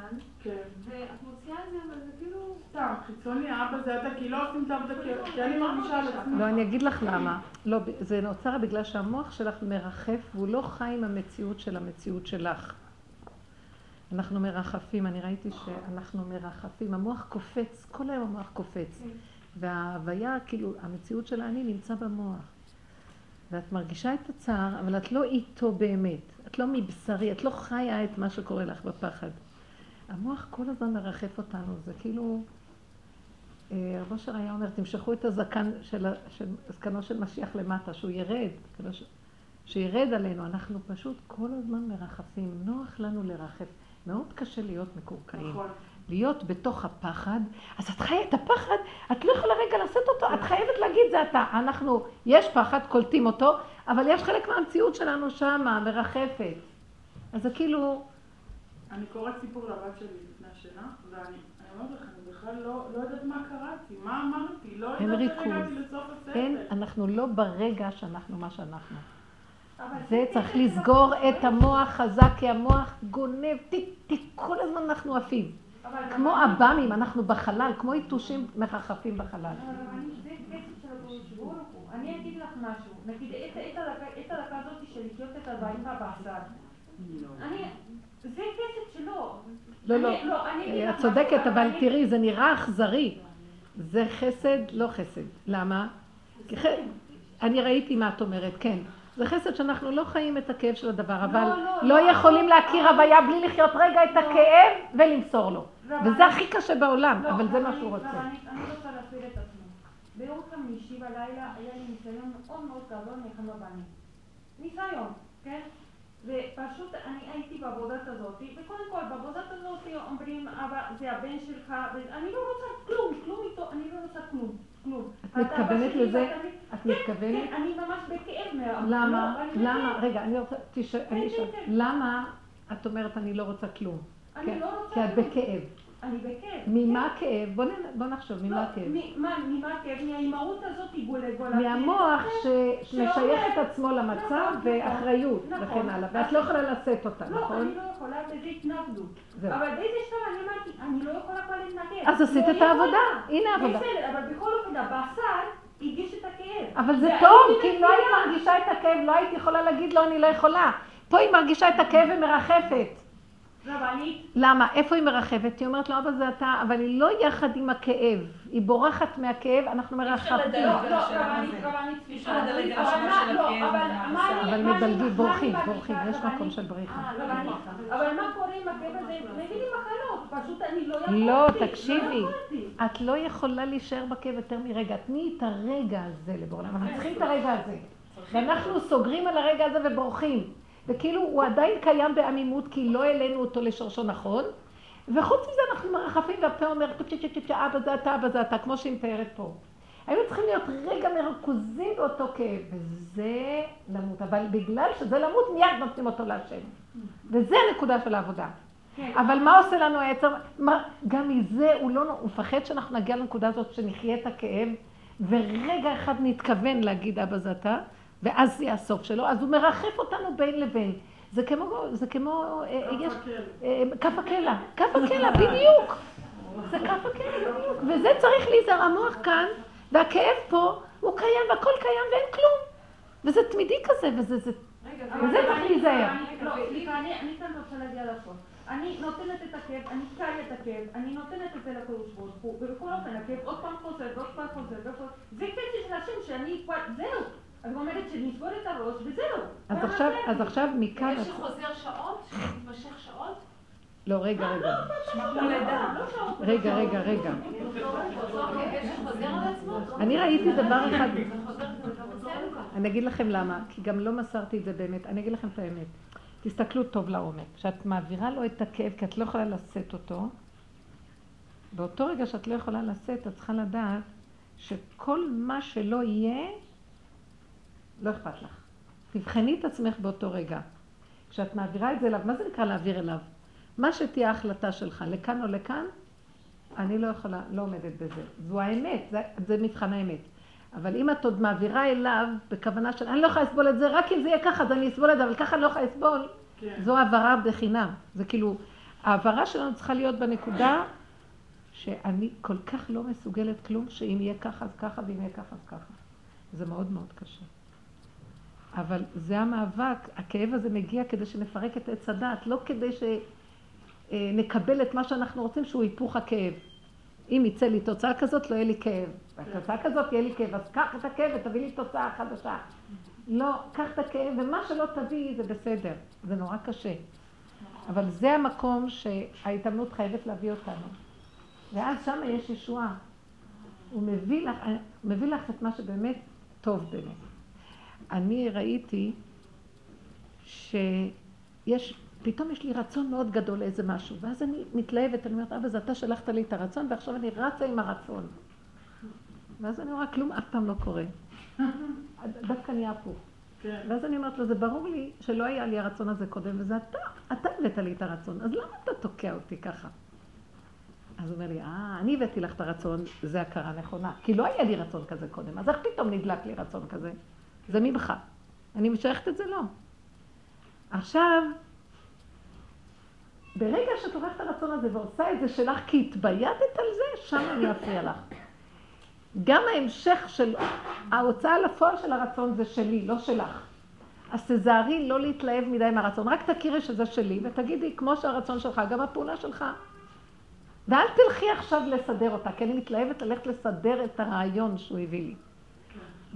כן. ואת מוציאה את זה, אבל זה כאילו... סתם, חיצוני, אבא זה אתה, כי לא עושים את העבודה, כי- כי אני מרגישה על עצמי. לא, אני אגיד לך למה. לא, זה נוצר בגלל שהמוח שלך מרחף והוא לא חי עם המציאות של המציאות שלך. אנחנו מרחפים, אני ראיתי שאנחנו מרחפים, המוח קופץ, כל היום המוח קופץ. וההוויה, כאילו, המציאות של האני נמצא במוח. ואת מרגישה את הצער, אבל את לא איתו באמת. את לא מבשרי, את לא חיה את מה שקורה לך בפחד. המוח כל הזמן מרחף אותנו, זה כאילו... אה, רב אושר היה אומר, תמשכו את הזקן של, של זקנו של משיח למטה, שהוא ירד, ש- שירד עלינו. אנחנו פשוט כל הזמן מרחפים, נוח לנו לרחף. מאוד קשה להיות מקורקעים. נכון. להיות בתוך הפחד, אז את חיה את הפחד, את לא יכולה רגע לשאת אותו, את חייבת להגיד זה אתה. אנחנו, יש פחד, קולטים אותו, אבל יש חלק מהמציאות שלנו שמה, מרחפת. אז זה כאילו, אני קוראת סיפור לבת שלי לפני השינה, ואני אני אומרת לך, אני בכלל לא לא יודעת מה קראתי, מה אמרתי, לא יודעת איך. הגעתי לסוף הספר. אין, אנחנו לא ברגע שאנחנו מה שאנחנו. זה צריך לסגור את המוח חזק, כי המוח גונב, טיק טיק, כל הזמן אנחנו עפים. כמו עב"מים, אנחנו בחלל, כמו יתושים מרחפים בחלל. אני- אגיד לך משהו. נגיד, את- הדקה הזאת של לחיות את הדברים בבשר. אני... זה כסף שלו. לא, לא, לך את צודקת, אבל תראי, זה נראה אכזרי. זה חסד, לא חסד. למה? אני ראיתי מה את אומרת, כן. זה חסד שאנחנו לא חיים את הכאב של הדבר, אבל לא, לא לא. יכולים להכיר הוויה בלי לחיות רגע את הכאב ולמסור לו. לא, וזה הכי קשה בעולם, לא, אבל זה מה שהוא לא, רוצה. אני רוצה להסביר את עצמי. ביום חמישי בלילה היה לי ניסיון מאוד מאוד גדול מאחד הבנים. ניסיון, כן? ופשוט אני הייתי בעבודת הזאת, וקודם כל בעבודת הזאת אומרים, אבא, זה הבן שלך, ואני לא רוצה כלום, כלום איתו, אני לא רוצה כלום, כלום. את מתכוונת לזה? את כן, מתכוונת? כן, אני בכאב מה... למה? לא, למה? רגע, אני רוצה, תשאל, כן, אני כן, אשאל. כן. למה את אומרת אני לא רוצה כלום? אני לא רוצה כי את כלום. בכאב. אני בכאב. ממה הכאב? בוא נחשוב, לא, ממה הכאב? מה, ממה הכאב? מהאימהות הזאת היא גולה גולה. מהמוח שמשייך את עצמו למצב נכון, ואחריות נכון. וכן הלאה, ואת לא יכולה לשאת אותה, לא, נכון? אני לא יכולה, וזה התנגדות. אבל באיזה שלב אני אמרתי, אני לא יכולה כבר להתנגד. אז עשית לא את. העבודה, הנה העבודה. בסדר, אבל בכל אופן הבשר הגיש את הכאב. אבל זה טוב, כי אם לא היית. מרגישה את הכאב, לא היית יכולה להגיד לו אני לא יכולה. פה היא מרגישה את הכאב ומרחפת. למה? איפה היא מרחפת? היא אומרת לו, אבא זה אתה, אבל היא לא יחד עם הכאב. היא בורחת מהכאב, אנחנו. לדלג. לא, לא, אבל מדלגים, בורחים, בורחים? יש מקום של בריחה. אה, אבל מה קורה עם הכאב הזה? מביא לי מחלות, פשוט אני לא יכולתי. לא, תקשיבי. לא יכולתי. את לא יכולה להישאר בכאב יותר מרגע. תני את הרגע הזה לבורא עולם. אנחנו צריכים את הרגע הזה. ואנחנו סוגרים על הרגע הזה ובורחים. וכאילו הוא עדיין קיים בעמימות כי לא העלינו אותו לשורשו נכון. וחוץ מזה אנחנו מרחפים והפה אומר, "טוב, טוב, טוב, טוב, אבא זה אתה, אבא זה אתה, כמו שהיא מתארת פה. היינו צריכים להיות רגע מרוכזים באותו כאב, וזה למות. אבל בגלל שזה למות, מיד נותנים אותו להשם. וזה הנקודה של העבודה. כן. אבל מה עושה לנו היצר? גם מזה הוא לא, הוא מפחד שאנחנו נגיע לנקודה הזאת שנחיה את הכאב, ורגע אחד נתכוון להגיד אבא זה אתה, ואז זה הסוף שלו, אז הוא מרחף אותנו בין לבין. זה כמו, זה כמו, אה, יש, אה, כף הקלע, כף הקלע, בדיוק. זה כף הקלע, בדיוק. וזה צריך להיזהר, המוח כאן, והכאב פה, הוא קיים, והכל קיים ואין כלום. וזה תמידי כזה, וזה, זה, וזה צריך להיזהר. אני- לא, אני כאן רוצה להגיע לסוף. אני נותנת את הכאב, אני חיה את הכאב, אני נותנת את זה לקדוש ברוך הוא, ובכל אופן הכאב עוד פעם חוזר, ועוד פעם חוזר. זה קטע של השם שאני כבר, זהו. אני אומרת שנסגור את הראש וזהו. אז עכשיו. אז עכשיו מכאן, יש שחוזר שעות? שמתמשך שעות? לא, רגע, רגע. לא. רגע, רגע, רגע. אני ראיתי דבר אחד, לא? אני אגיד לכם למה, כי גם לא מסרתי את זה באמת, אני אגיד לכם את האמת. תסתכלו טוב לעומק. כשאת מעבירה לו את הכאב, כי את לא יכולה לשאת אותו, באותו רגע שאת לא יכולה לשאת, את צריכה לדעת שכל מה שלא יהיה, לא אכפת לך. תבחני את עצמך באותו רגע. כשאת מעבירה את זה אליו, מה זה נקרא להעביר אליו? מה שתהיה ההחלטה שלך, לכאן או לכאן, אני לא יכולה, לא עומדת בזה. זו האמת, זה, זה מבחן האמת. אבל אם את עוד מעבירה אליו בכוונה של אני לא יכולה לסבול את זה, רק אם זה יהיה ככה אז אני אסבול את זה, אבל ככה אני לא יכולה לסבול, כן. זו העברה בחינם. זה כאילו, העברה שלנו צריכה להיות בנקודה שאני כל כך לא מסוגלת כלום, שאם יהיה ככה אז ככה ואם יהיה ככה אז ככה. זה מאוד מאוד קשה. אבל זה המאבק, הכאב הזה מגיע כדי שנפרק את עץ הדעת, לא כדי שנקבל את מה שאנחנו רוצים שהוא היפוך הכאב. אם יצא לי תוצאה כזאת, לא יהיה לי כאב. והתוצאה כזאת, יהיה לי כאב. אז קח את הכאב ותביא לי תוצאה חדשה. לא, קח את הכאב, ומה שלא תביא זה בסדר. זה נורא קשה. אבל זה המקום שההתאמנות חייבת להביא אותנו. ואז שם יש ישועה. הוא מביא לך, מביא לך את מה שבאמת טוב באמת. אני ראיתי שיש, פתאום יש לי רצון מאוד גדול לאיזה משהו, ואז אני מתלהבת, אני אומרת, אבא, זה אתה שלחת לי את הרצון, ועכשיו אני רצה עם הרצון. ואז אני רואה, כלום אף פעם לא קורה. דווקא נהיה הפוך. כן. ואז אני אומרת לו, זה ברור לי שלא היה לי הרצון הזה קודם, וזה אתה, אתה הבאת לי את הרצון, אז למה אתה תוקע אותי ככה? אז הוא אומר לי, אה, אני הבאתי לך את הרצון, זה הכרה נכונה. כי לא היה לי רצון כזה קודם, אז איך פתאום נדלק לי רצון כזה? זה ממך. אני משייכת את זה לא. עכשיו, ברגע שאת לוקחת את הרצון הזה ועושה את זה שלך כי התבייתת על זה, שם אני אפריע לך. גם ההמשך של ההוצאה לפועל של הרצון זה שלי, לא שלך. אז תזהרי לא להתלהב מדי מהרצון, רק תכירי שזה שלי ותגידי, כמו שהרצון שלך, גם הפעולה שלך. ואל תלכי עכשיו לסדר אותה, כי אני מתלהבת ללכת לסדר את הרעיון שהוא הביא לי.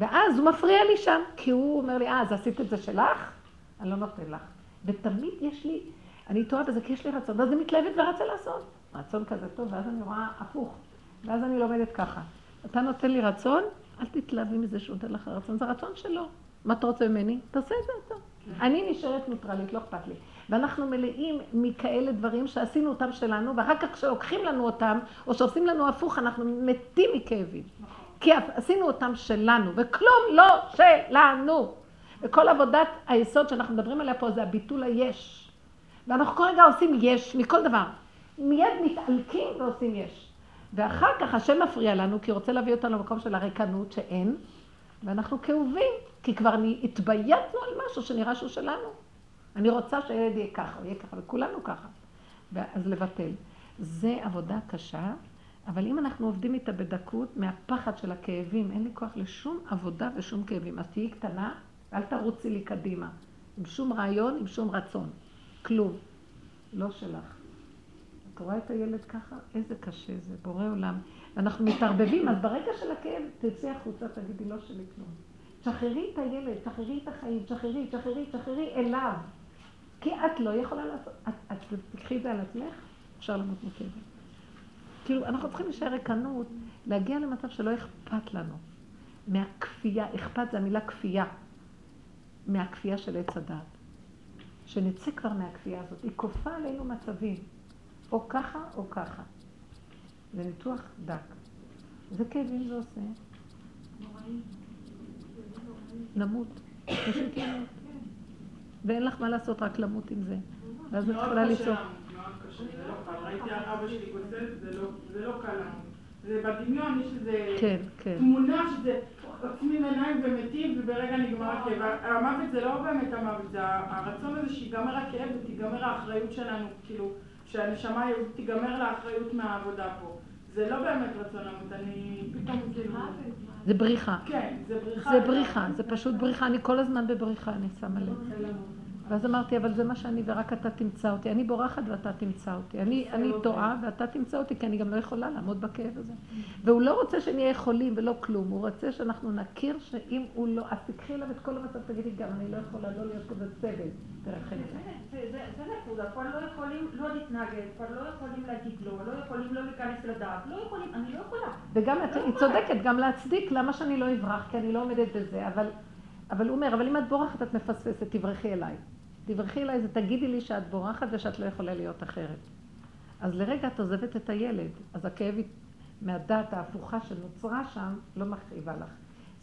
ואז הוא מפריע לי שם, כי הוא אומר לי, אה, אז עשית את זה שלך? אני לא נותן לך. ותמיד יש לי, אני טועה בזה, כי יש לי רצון, ואז אני מתלהבת ורצה לעשות. רצון כזה טוב, ואז אני רואה הפוך. ואז אני לומדת ככה. אתה נותן לי רצון, אל תתלהבי מזה שהוא נותן לך רצון, זה רצון שלו. מה אתה רוצה ממני? תעשה את זה אתה. אני נשארת נוטרלית, לא אכפת לי. ואנחנו מלאים מכאלה דברים שעשינו אותם שלנו, ואחר כך כשלוקחים לנו אותם, או שעושים לנו הפוך, אנחנו מתים מכאבים. כי עשינו אותם שלנו, וכלום לא שלנו. וכל עבודת היסוד שאנחנו מדברים עליה פה זה הביטול היש. ואנחנו כל רגע עושים יש מכל דבר. מיד מתעלקים ועושים יש. ואחר כך השם מפריע לנו, כי הוא רוצה להביא אותנו למקום של הריקנות שאין, ואנחנו כאובים, כי כבר התבייתנו על משהו שנראה שהוא שלנו. אני רוצה שהילד יהיה ככה, יהיה ככה, וכולנו ככה. אז לבטל. זה עבודה קשה, אבל אם אנחנו עובדים איתה בדקות, מהפחד של הכאבים, אין לי כוח לשום עבודה ושום כאבים. אז תהיי קטנה, ואל תרוצי לי קדימה. עם שום רעיון, עם שום רצון. כלום. לא שלך. את רואה את הילד ככה? איזה קשה זה, בורא עולם. ואנחנו מתערבבים, אז ברגע של הכאב, תצאי החוצה, תגידי, לא שלי כלום. שחררי את הילד, שחררי את החיים, שחררי, שחררי, שחררי אליו. כי את לא יכולה לעשות, את, את תקחי את זה על עצמך, אפשר למות מכאב. כאילו, אנחנו צריכים להישאר ריקנות, להגיע למצב שלא אכפת לנו. מהכפייה, אכפת זה המילה כפייה. מהכפייה של עץ הדעת. שנצא כבר מהכפייה הזאת. היא כופה עלינו מצבים. או ככה או ככה. זה ניתוח דק. איזה כאבים זה עושה? למות. פשוט למות. ואין לך מה לעשות, רק למות עם זה. ואז את יכולה לצעוק. כן, כן. תמונה שזה עוצמים עיניים ומתים וברגע נגמר הכאב. המוות זה לא באמת המוות, זה הרצון הזה שיגמר הכאב ותיגמר האחריות שלנו, כאילו, שהנשמה היהודית תיגמר לאחריות מהעבודה פה. זה לא באמת רצון למות, אני פתאום כאילו... זה בריחה. כן, זה בריחה. זה בריחה, זה פשוט בריחה. אני כל הזמן בבריחה, אני שמה לב. ואז אמרתי, אבל זה מה שאני ורק אתה תמצא אותי. אני בורחת ואתה תמצא אותי. אני, אני טועה ואתה תמצא אותי, כי אני גם לא יכולה לעמוד בכאב הזה. והוא לא רוצה שנהיה יכולים ולא כלום. הוא רוצה שאנחנו נכיר שאם הוא לא... אז תקחי אליו את כל המצב, תגידי גם, אני לא יכולה לא להיות כזה סבל. תרחם. זה נקודה, כבר לא יכולים לא להתנגד, כבר לא יכולים להגיד לא, לא יכולים לא להיכנס לדעת, לא יכולים, אני לא יכולה. וגם היא צודקת, גם להצדיק למה שאני לא אברח, כי אני לא עומדת בזה, אבל... אבל הוא אומר, אבל אם את בורחת, את מפספסת, תברחי אליי. תברחי אליי, זה תגידי לי שאת בורחת ושאת לא יכולה להיות אחרת. אז לרגע את עוזבת את הילד, אז הכאב מהדת ההפוכה שנוצרה שם, לא מכאיבה לך.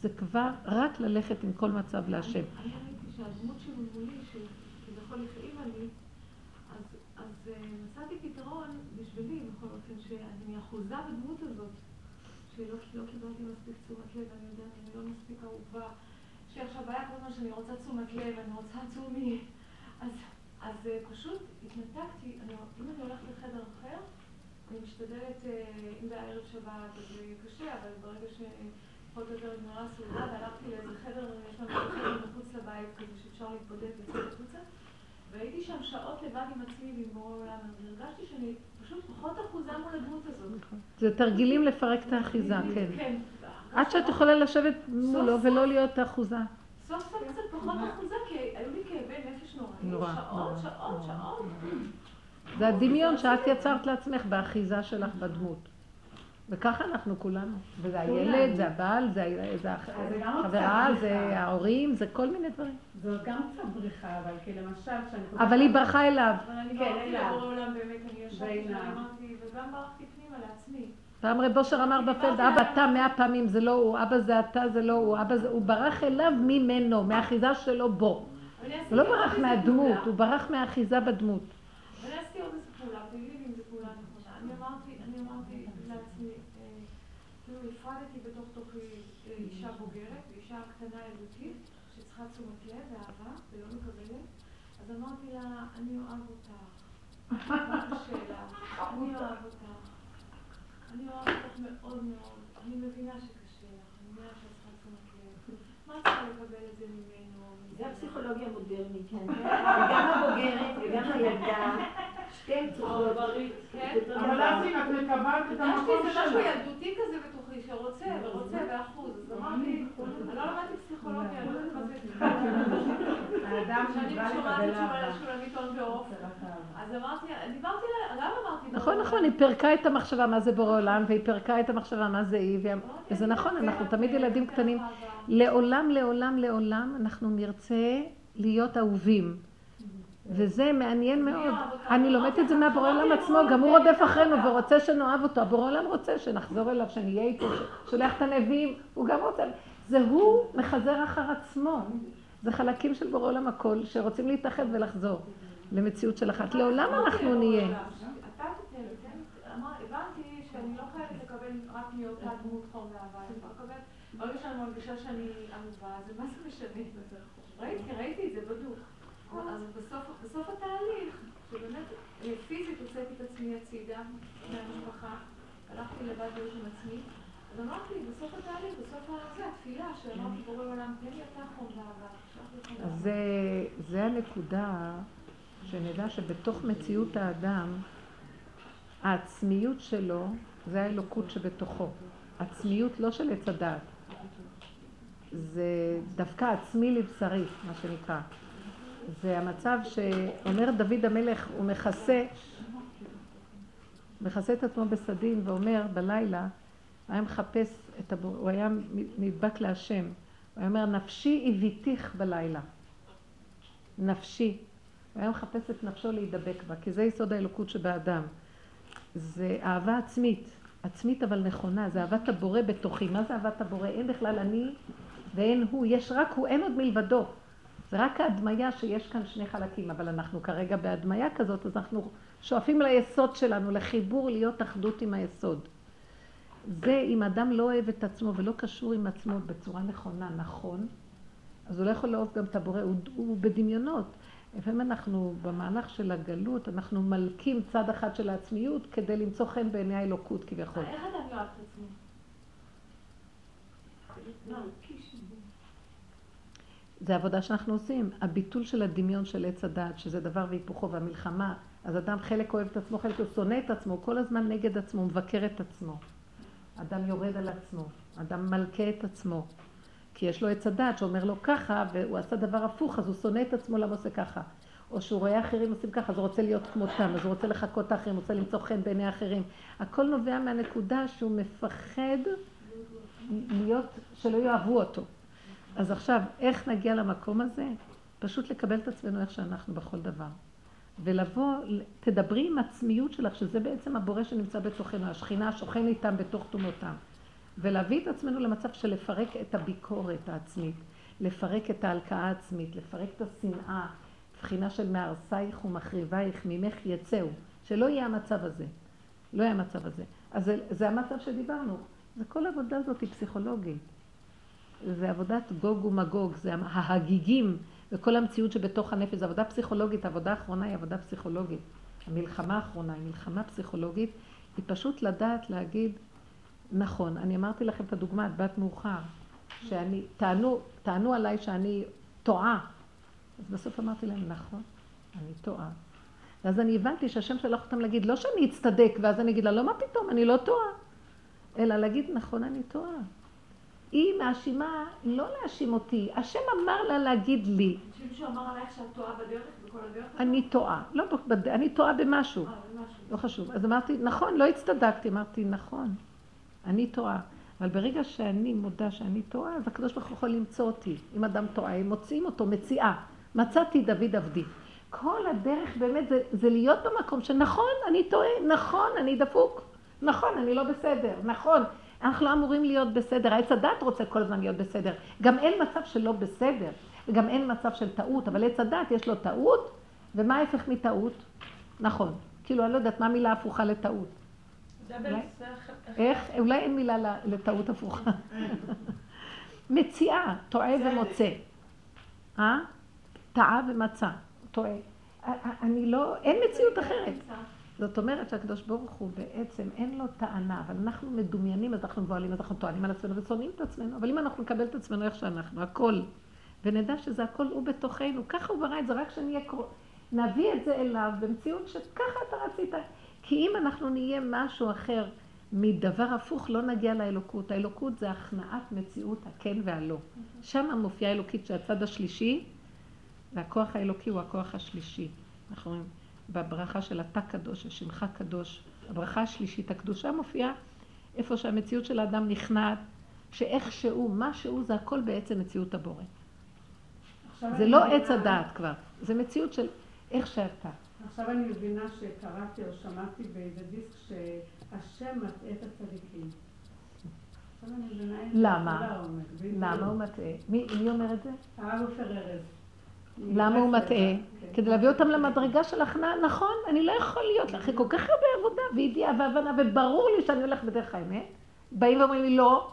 זה כבר רק ללכת עם כל מצב להשם. אני ראיתי שהדמות מולי, שכביכול הכאיבה לי, אז, אז אה, מצאתי פתרון בשבילי, בכל אופן, שאני אחוזה בדמות הזאת, שלא לא קיבלתי מספיק תשומת לב, אני יודעת, אני לא מספיק אהובה, שעכשיו היה כל הזמן שאני רוצה תשומת לב, אני רוצה תשומי, אז, אז אה, פשוט התנתקתי, אני, אם אני הולכת לחדר אחר, אני משתדלת, אה, אם זה הערב שבת, אז זה קשה, אבל ברגע ש... פחות או יותר נגמרה הסעודה, והלכתי לאיזה חדר, יש לנו חדר מחוץ לבית כזה שאפשר להתבודד ולצאת החוצה, והייתי שם שעות לבד עם עצמי ועם בורא עולם, אז הרגשתי שאני פשוט פחות אחוזה מול הדמות הזאת. זה תרגילים לפרק את האחיזה, כן. כן. עד שאת יכולה לשבת מולו ולא להיות אחוזה. סוף סוף קצת פחות אחוזה, כי היו לי כאבי נפש נוראים. נורא, שעות, שעות. שעות. זה הדמיון שאת יצרת לעצמך באחיזה שלך בדמות. וככה אנחנו כולנו. וזה הילד, זה הבעל, זה החברה, זה. ההורים, זה כל מיני דברים. זו גם קצת בריחה, אבל כי למשל, כשאני חושבת... אבל היא ברחה אליו. אבל אני כן, ברחתי אליו. לבורא עולם באמת, אני ישבתי בעיניו. שם, אמרתי, וגם ברחתי פנימה לעצמי. פעם רב אושר אמר בפלד, אבא אתה מאה פעמים זה לא הוא, אבא זה אתה זה לא הוא, אבא זה, הוא ברח אליו ממנו, מהאחיזה שלו בו. אני הוא לא ברח מהדמות. הוא ברח מהאחיזה בדמות. אבל עשיתי עוד איזה פעולה, תגידי לי אם זו פעולה נכונה. אני אמרתי, אני לעצמי, אה, כאילו הפרדתי בתוך תוכי אה, אישה בוגרת ואישה קטנה ילדותית, שצריכה תשומת לב ואהבה ולא מקבלת. אז אמרתי לה, אני אוהב אותך. אני אוהב אותך. זה ממנו? זה הפסיכולוגיה המודרנית, כן. וגם הבוגרת וגם הילדה, שתיהן צריכות. כן? אבל אז אם את מקבלת את המקום איזה משהו שלך. ילדותי כזה בתוכי, שרוצה ורוצה באחוז. אז אמרתי, אני לא למדתי פסיכולוגיה, אני לא יודעת מה זה האדם לקבל אהבה. אז אמרתי, דיברתי גם אמרתי. נכון, בורא נכון, עולם. היא פירקה את המחשבה מה זה בורא עולם, והיא פירקה את המחשבה מה זה היא, וזה נכון, אנחנו תמיד ילדים קטנים. לעולם, לעולם, לעולם אנחנו נרצה להיות אהובים. וזה מעניין מאוד. אני לומדת את זה מהבורא עולם עצמו, גם הוא רודף אחרינו ורוצה שנאהב אותו. הבורא עולם רוצה שנחזור אליו, שנהיה איתו, שולח את הנביאים, הוא גם רוצה. זה הוא מחזר אחר עצמו. זה חלקים של בורא עולם הכל, שרוצים להתאחד ולחזור למציאות של אחת. לעולם אנחנו נהיה. אתה אמר- הבנתי שאני לא חייבת לקבל רק מאותה דמות חום ואהבה, אני יכולה ברגע שאני מרגישה שאני זה מה זה משנה? ראיתי, ראיתי את זה בדוק. אז בסוף, התהליך, שבאמת פיזית הוצאתי את עצמי הצידה מהמשפחה, הלכתי לבד להיות עם עצמי, אז אמרתי, בסוף התהליך, בסוף הזה, התפילה, שאמרתי בורא עולם, תן לי אתה חום ואהבה, אז זה, הנקודה שנדע שבתוך מציאות האדם, העצמיות שלו זה האלוקות שבתוכו. עצמיות לא של עץ הדעת. זה דווקא עצמי לבשרי, מה שנקרא. זה המצב שאומר דוד המלך, הוא מכסה, מכסה את עצמו בסדין ואומר בלילה, היה מחפש את הבור... הוא היה נדבק להשם. הוא אומר, נפשי הביתיך בלילה. נפשי. הוא היה מחפש את נפשו להידבק בה, כי זה יסוד האלוקות שבאדם. זה אהבה עצמית, עצמית אבל נכונה, זה אהבת הבורא בתוכי. מה זה אהבת הבורא? אין בכלל אני ואין הוא, יש רק הוא, אין עוד מלבדו. זה רק ההדמיה שיש כאן שני חלקים, אבל אנחנו כרגע בהדמיה כזאת, אז אנחנו שואפים ליסוד שלנו, לחיבור, להיות אחדות עם היסוד. זה אם אדם לא אוהב את עצמו ולא קשור עם עצמו בצורה נכונה, נכון, אז הוא לא יכול לאהוב גם את הבורא, הוא, הוא בדמיונות. לפעמים אנחנו, במהלך של הגלות, אנחנו מלקים צד אחד של העצמיות כדי למצוא חן בעיני האלוקות כביכול. איך אדם יאהב את עצמו? זה עבודה שאנחנו עושים. הביטול של הדמיון של עץ הדעת, שזה דבר והיפוכו והמלחמה, אז אדם חלק אוהב את עצמו, חלק הוא שונא את עצמו, כל הזמן נגד עצמו, מבקר את עצמו. אדם יורד על עצמו, אדם מלכה את עצמו. כי יש לו עץ הדעת שאומר לו ככה, והוא עשה דבר הפוך, אז הוא שונא את עצמו למה עושה ככה. או שהוא רואה אחרים עושים ככה, אז הוא רוצה להיות כמותם, אז הוא רוצה לחקות את האחרים, הוא רוצה למצוא חן בעיני האחרים. הכל נובע מהנקודה שהוא מפחד להיות, שלא יאהבו אותו. אז עכשיו, איך נגיע למקום הזה? פשוט לקבל את עצמנו איך שאנחנו בכל דבר. ולבוא, תדברי עם עצמיות שלך, שזה בעצם הבורא שנמצא בתוכנו, השכינה השוכן איתם בתוך תומותם. ולהביא את עצמנו למצב של לפרק את הביקורת העצמית, לפרק את ההלקאה העצמית, לפרק את השנאה, בחינה של מהרסייך ומחריבייך, ממך יצאו, שלא יהיה המצב הזה. לא יהיה המצב הזה. אז זה, זה המצב שדיברנו. זה כל העבודה הזאת היא פסיכולוגית. זה עבודת גוג ומגוג, זה ההגיגים וכל המציאות שבתוך הנפש, עבודה פסיכולוגית, העבודה האחרונה היא עבודה פסיכולוגית. המלחמה האחרונה היא מלחמה פסיכולוגית, היא פשוט לדעת להגיד, נכון, אני אמרתי לכם את הדוגמה, את בת מאוחר, שאני, טענו, טענו עליי שאני טועה. אז בסוף אמרתי להם, נכון, אני טועה. ואז אני הבנתי שהשם שלח אותם להגיד, לא שאני אצטדק, ואז אני אגיד לה, לא, מה פתאום, אני לא טועה. אלא להגיד, נכון, אני טועה. היא מאשימה, לא להאשים אותי, השם אמר לה להגיד לי. מישהו אמר עלייך שאת טועה בדרך, בכל הדרך? אני טועה, לא, אני טועה אה, במשהו. לא חשוב. אז אמרתי, נכון, לא הצטדקתי, אמרתי, נכון, אני טועה. אבל ברגע שאני מודה שאני טועה, אז הקדוש ברוך הוא יכול למצוא אותי. אם אדם טועה, הם מוצאים אותו, מציאה. מצאתי דוד עבדי. כל הדרך באמת זה, זה להיות במקום שנכון, אני טועה, נכון, אני דפוק, נכון, אני לא בסדר, נכון. אנחנו לא אמורים להיות בסדר, עץ הדת רוצה כל הזמן להיות בסדר. גם אין מצב של לא בסדר, וגם אין מצב של טעות, אבל עץ הדת יש לו טעות, ומה ההפך מטעות? נכון. כאילו, אני לא יודעת מה המילה הפוכה לטעות. איך? אולי אין מילה לטעות הפוכה. מציאה, טועה ומוצא. אה? טעה ומצא, טועה. אני לא, אין מציאות אחרת. זאת אומרת שהקדוש ברוך הוא בעצם אין לו טענה, אבל אנחנו מדומיינים, אז אנחנו מבוהלים, אז אנחנו טוענים על עצמנו ושונאים את עצמנו, אבל אם אנחנו נקבל את עצמנו איך שאנחנו, הכל, ונדע שזה הכל הוא בתוכנו, ככה הוא ברא את זה, רק שנהיה, נביא את זה אליו במציאות שככה אתה רצית. כי אם אנחנו נהיה משהו אחר מדבר הפוך, לא נגיע לאלוקות. האלוקות זה הכנעת מציאות הכן והלא. שם מופיעה אלוקית שהצד השלישי, והכוח האלוקי הוא הכוח השלישי. אנחנו רואים בברכה של אתה קדוש, השמך קדוש, הברכה השלישית, הקדושה מופיעה איפה שהמציאות של האדם נכנעת, שאיכשהו, מה שהוא, זה הכל בעצם מציאות הבורא. זה לא עץ הדעת כבר, זה מציאות של איך שאתה. עכשיו אני מבינה שקראתי או שמעתי באיזה דיסק שהשם מטעה את הצדיקים. למה? למה הוא מטעה? מי אומר את זה? הרב עופר ארז. למה הוא מטעה? כדי להביא אותם למדרגה של הכנעה, נכון, אני לא יכול להיות אחרי כל כך הרבה עבודה וידיעה והבנה, וברור לי שאני הולך בדרך האמת. באים ואומרים לי, לא.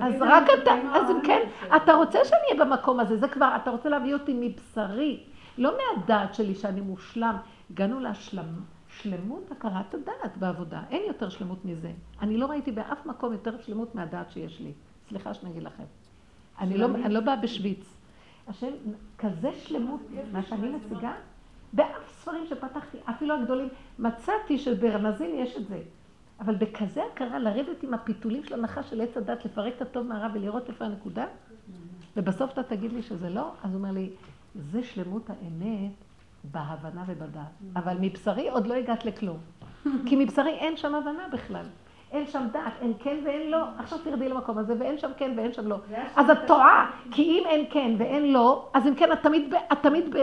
אז רק אתה, אז אם כן, אתה רוצה שאני אהיה במקום הזה, זה כבר, אתה רוצה להביא אותי מבשרי, לא מהדעת שלי שאני מושלם. הגענו לשלמות הכרת הדעת בעבודה, אין יותר שלמות מזה. אני לא ראיתי באף מקום יותר שלמות מהדעת שיש לי. סליחה שאני אגיד לכם. אני לא, אני לא באה בשוויץ. השם, כזה שלמות, מה שאני מציגה, באף ספרים שפתחתי, אפילו הגדולים, מצאתי שברמזים יש את זה. אבל בכזה הכרה, לרדת עם הפיתולים של הנחש של עץ הדת, לפרק את הטוב מהרע ולראות איפה הנקודה, ובסוף אתה תגיד לי שזה לא, אז הוא אומר לי, זה שלמות האמת בהבנה ובדעת. אבל מבשרי עוד לא הגעת לכלום. כי מבשרי אין שם הבנה בכלל. אין שם דעת, אין כן ואין לא, עכשיו תרדי למקום הזה, ואין שם כן ואין שם לא. אז את טועה, כי אם אין כן ואין לא, אז אם כן, את תמיד, את תמיד,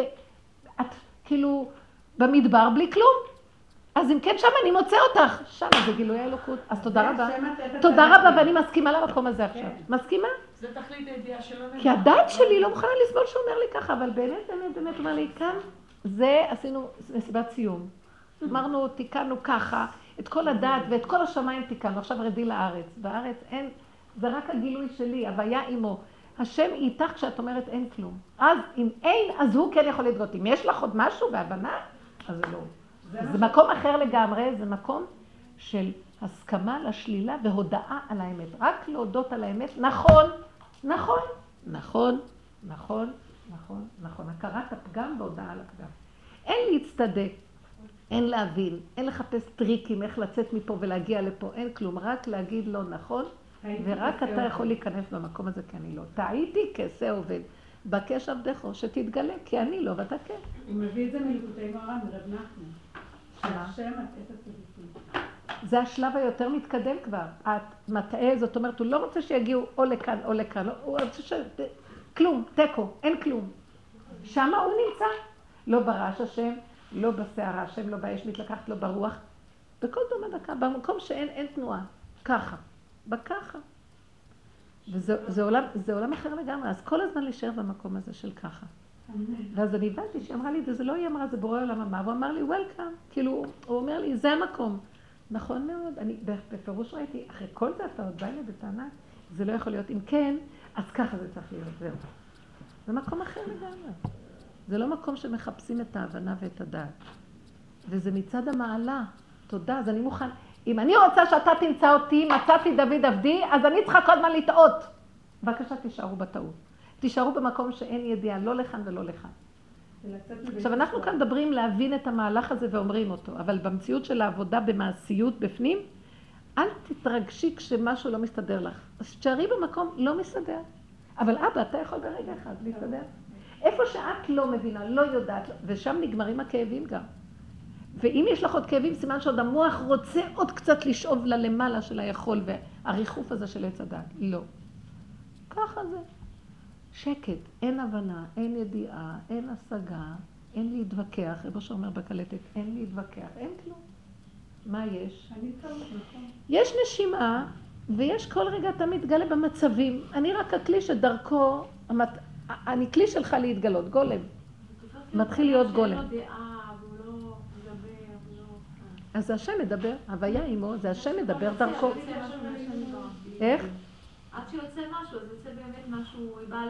את כאילו במדבר בלי כלום. אז אם כן, שם אני מוצא אותך. שם זה גילוי האלוקות. אז תודה רבה. תודה רבה, ואני מסכימה למקום הזה עכשיו. כן. מסכימה? זה תכלית הידיעה שלו. כי הדעת שלי לא מוכנה לסבול שהוא אומר לי ככה, אבל באמת, באמת, באמת, הוא אומר לי, כאן, זה עשינו מסיבת סיום. אמרנו, תיקנו ככה. את כל הדעת ואת כל השמיים תיקנו, עכשיו רדי לארץ. בארץ אין, זה רק הגילוי שלי, הוויה עמו. השם איתך כשאת אומרת אין כלום. אז אם אין, אז הוא כן יכול לדרות. אם יש לך עוד משהו בהבנה, אז זה לא. זה, זה מקום אחר לגמרי, זה מקום של הסכמה לשלילה והודאה על האמת. רק להודות על האמת, נכון, נכון, נכון, נכון, נכון, נכון. הכרת הפגם והודאה על הפגם. אין להצטדק. אין להבין, אין לחפש טריקים איך לצאת מפה ולהגיע לפה, אין כלום, רק להגיד לא נכון, ורק אתה יכול להיכנס במקם הזה כי אני לא. טעיתי כעשה עובד. בקש עבדך שתתגלה, כי אני לא ואתה כן. הוא מביא את זה מליקודי מרן, מרב נחמן. שהשם את זה השלב היותר מתקדם כבר. את מטעה, זאת אומרת, הוא לא רוצה שיגיעו או לכאן או לכאן, הוא רוצה ש... כלום, תיקו, אין כלום. שמה הוא נמצא. לא ברש השם, לא בסערה, השם לא באש מתלקחת, לא ברוח. בכל דומה דקה, במקום שאין אין תנועה. ככה. בככה. וזה זה עולם, זה עולם אחר לגמרי, אז כל הזמן להישאר במקום הזה של ככה. ואז אני הבנתי שהיא אמרה לי, וזה לא היא אמרה, זה בורא עולם אמר, הוא אמר לי, וולקאם, כאילו, הוא אומר לי, זה המקום. נכון מאוד, אני בפירוש ראיתי, אחרי כל זה אתה עוד בא אליי בטענה, זה לא יכול להיות, אם כן, אז ככה זה צריך להיות, זהו. זה מקום אחר לגמרי. זה לא מקום שמחפשים את ההבנה ואת הדעת. וזה מצד המעלה. תודה, אז אני מוכן. אם אני רוצה שאתה תמצא אותי, מצאתי דוד עבדי, אז אני צריכה כל הזמן לטעות. בבקשה, תישארו בטעות. תישארו במקום שאין ידיעה, לא לכאן ולא לכאן. עכשיו, אנחנו כאן מדברים להבין את המהלך הזה ואומרים אותו, אבל במציאות של העבודה במעשיות בפנים, אל תתרגשי כשמשהו לא מסתדר לך. אז תשארי במקום, לא מסתדר. אבל אבא, אתה יכול ברגע אחד להסתדר. איפה שאת לא מבינה, לא יודעת, ושם נגמרים הכאבים גם. ואם יש לך עוד כאבים, סימן שעוד המוח רוצה עוד קצת לשאוב ללמעלה של היכול והריחוף הזה של עץ הדת. לא. ככה זה. שקט, אין הבנה, אין ידיעה, אין השגה, אין להתווכח. רבו שאומר בקלטת, אין להתווכח, אין כלום. מה יש? יש נשימה, ויש כל רגע אתה מתגלה במצבים. אני רק הכלי שדרכו, אני כלי שלך להתגלות, גולם. מתחיל להיות גולם. אז זה השם מדבר, הוויה עמו, זה השם מדבר דרכו. איך? עד שיוצא משהו, אז יוצא באמת משהו בעל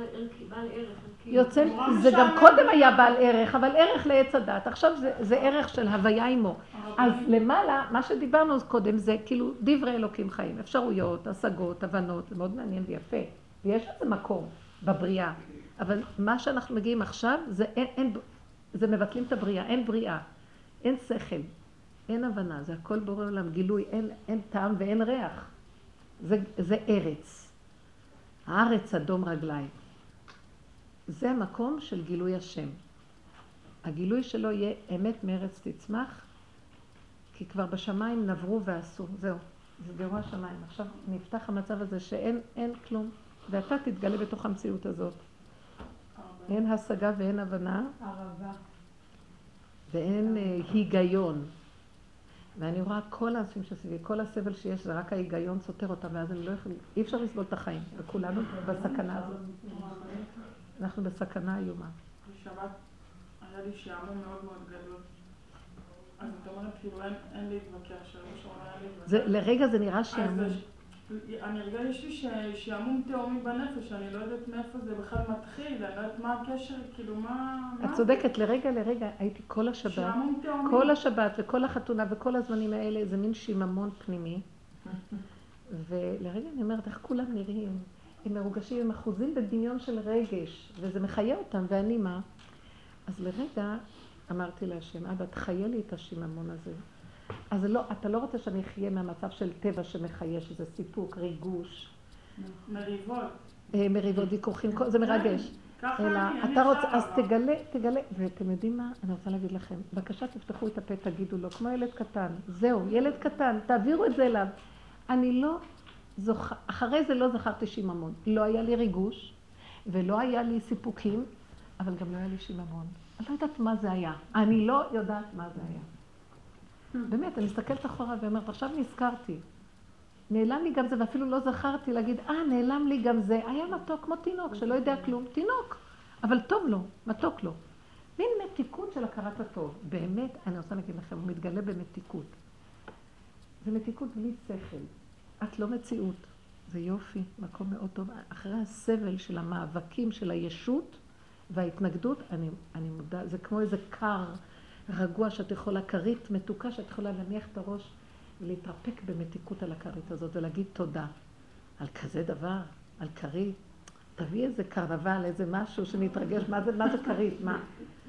ערך. יוצא, זה גם קודם היה בעל ערך, אבל ערך לעץ הדת. עכשיו זה, זה ערך של הוויה עמו. אז למעלה, מה שדיברנו קודם זה כאילו דברי אלוקים חיים, אפשרויות, השגות, הבנות, זה מאוד מעניין ויפה. ויש לזה מקום בבריאה. אבל מה שאנחנו מגיעים עכשיו, זה, אין, אין, זה מבטלים את הבריאה, אין בריאה, אין שכל, אין הבנה, זה הכל בורא עולם, גילוי, אין, אין טעם ואין ריח. זה, זה ארץ. הארץ אדום רגליים. זה המקום של גילוי השם. הגילוי שלו יהיה אמת מארץ תצמח, כי כבר בשמיים נברו ועשו. זהו, נסגרו השמיים. עכשיו נפתח המצב הזה שאין כלום, ואתה תתגלה בתוך המציאות הזאת. אין השגה ואין הבנה. ערבה. ואין אה, היגיון. ואני רואה כל האנשים שסביבי, כל הסבל שיש, זה רק ההיגיון סותר אותם, ואז הם לא יכולים, אי אפשר לסבול את החיים, וכולנו בסכנה הזאת. אנחנו בסכנה איומה. בשבת היה לי שעמום מאוד מאוד גדול. אז את אומרת, כאילו, אין להתווכח, אומר אין להתווכח. לרגע זה נראה שעמום. אני הרגשתי שעמום תהומי בנפש, אני לא יודעת מאיפה זה בכלל מתחיל, אני לא יודעת מה הקשר, כאילו מה... את צודקת, לרגע לרגע הייתי כל השבת. כל השבת וכל החתונה וכל הזמנים האלה, זה מין שיממון פנימי. ולרגע אני אומרת, איך כולם נראים? הם מרוגשים, הם אחוזים בדמיון של רגש, וזה מחיה אותם, ואני מה? אז לרגע אמרתי להשם, אבא, תחיה לי את השיממון הזה. אז לא, אתה לא רוצה שאני אחיה מהמצב של טבע שמחיה, שזה סיפוק, ריגוש. מריבות. אה, מריבות, ויכוחים, זה מרגש. אלא אתה רוצה, אז תגלה, תגלה, ואתם יודעים מה? אני רוצה להגיד לכם, בבקשה תפתחו את הפה, תגידו לו, כמו ילד קטן, זהו, ילד קטן, תעבירו את זה אליו. אני לא זוכר, אחרי זה לא זכרתי שיממון. לא היה לי ריגוש, ולא היה לי סיפוקים, אבל גם לא היה לי שיממון. אני לא יודעת מה זה היה. אני לא יודעת מה זה היה. באמת, אני מסתכלת אחורה ואומרת, עכשיו נזכרתי. נעלם לי גם זה, ואפילו לא זכרתי להגיד, אה, נעלם לי גם זה. היה מתוק כמו תינוק שלא יודע כלום. תינוק, אבל טוב לו, מתוק לו. מין מתיקות של הכרת הטוב. באמת, אני רוצה להגיד לכם, הוא מתגלה במתיקות. זה מתיקות בלי שכל. את לא מציאות. זה יופי, מקום מאוד טוב. אחרי הסבל של המאבקים של הישות וההתנגדות, אני, אני מודה, זה כמו איזה קר. רגוע שאת יכולה, כרית מתוקה שאת יכולה להניח את הראש ולהתרפק במתיקות על הכרית הזאת ולהגיד תודה על כזה דבר, על כרית. תביא איזה קרנבל, איזה משהו שנתרגש, מה זה, מה זה כרית, מה?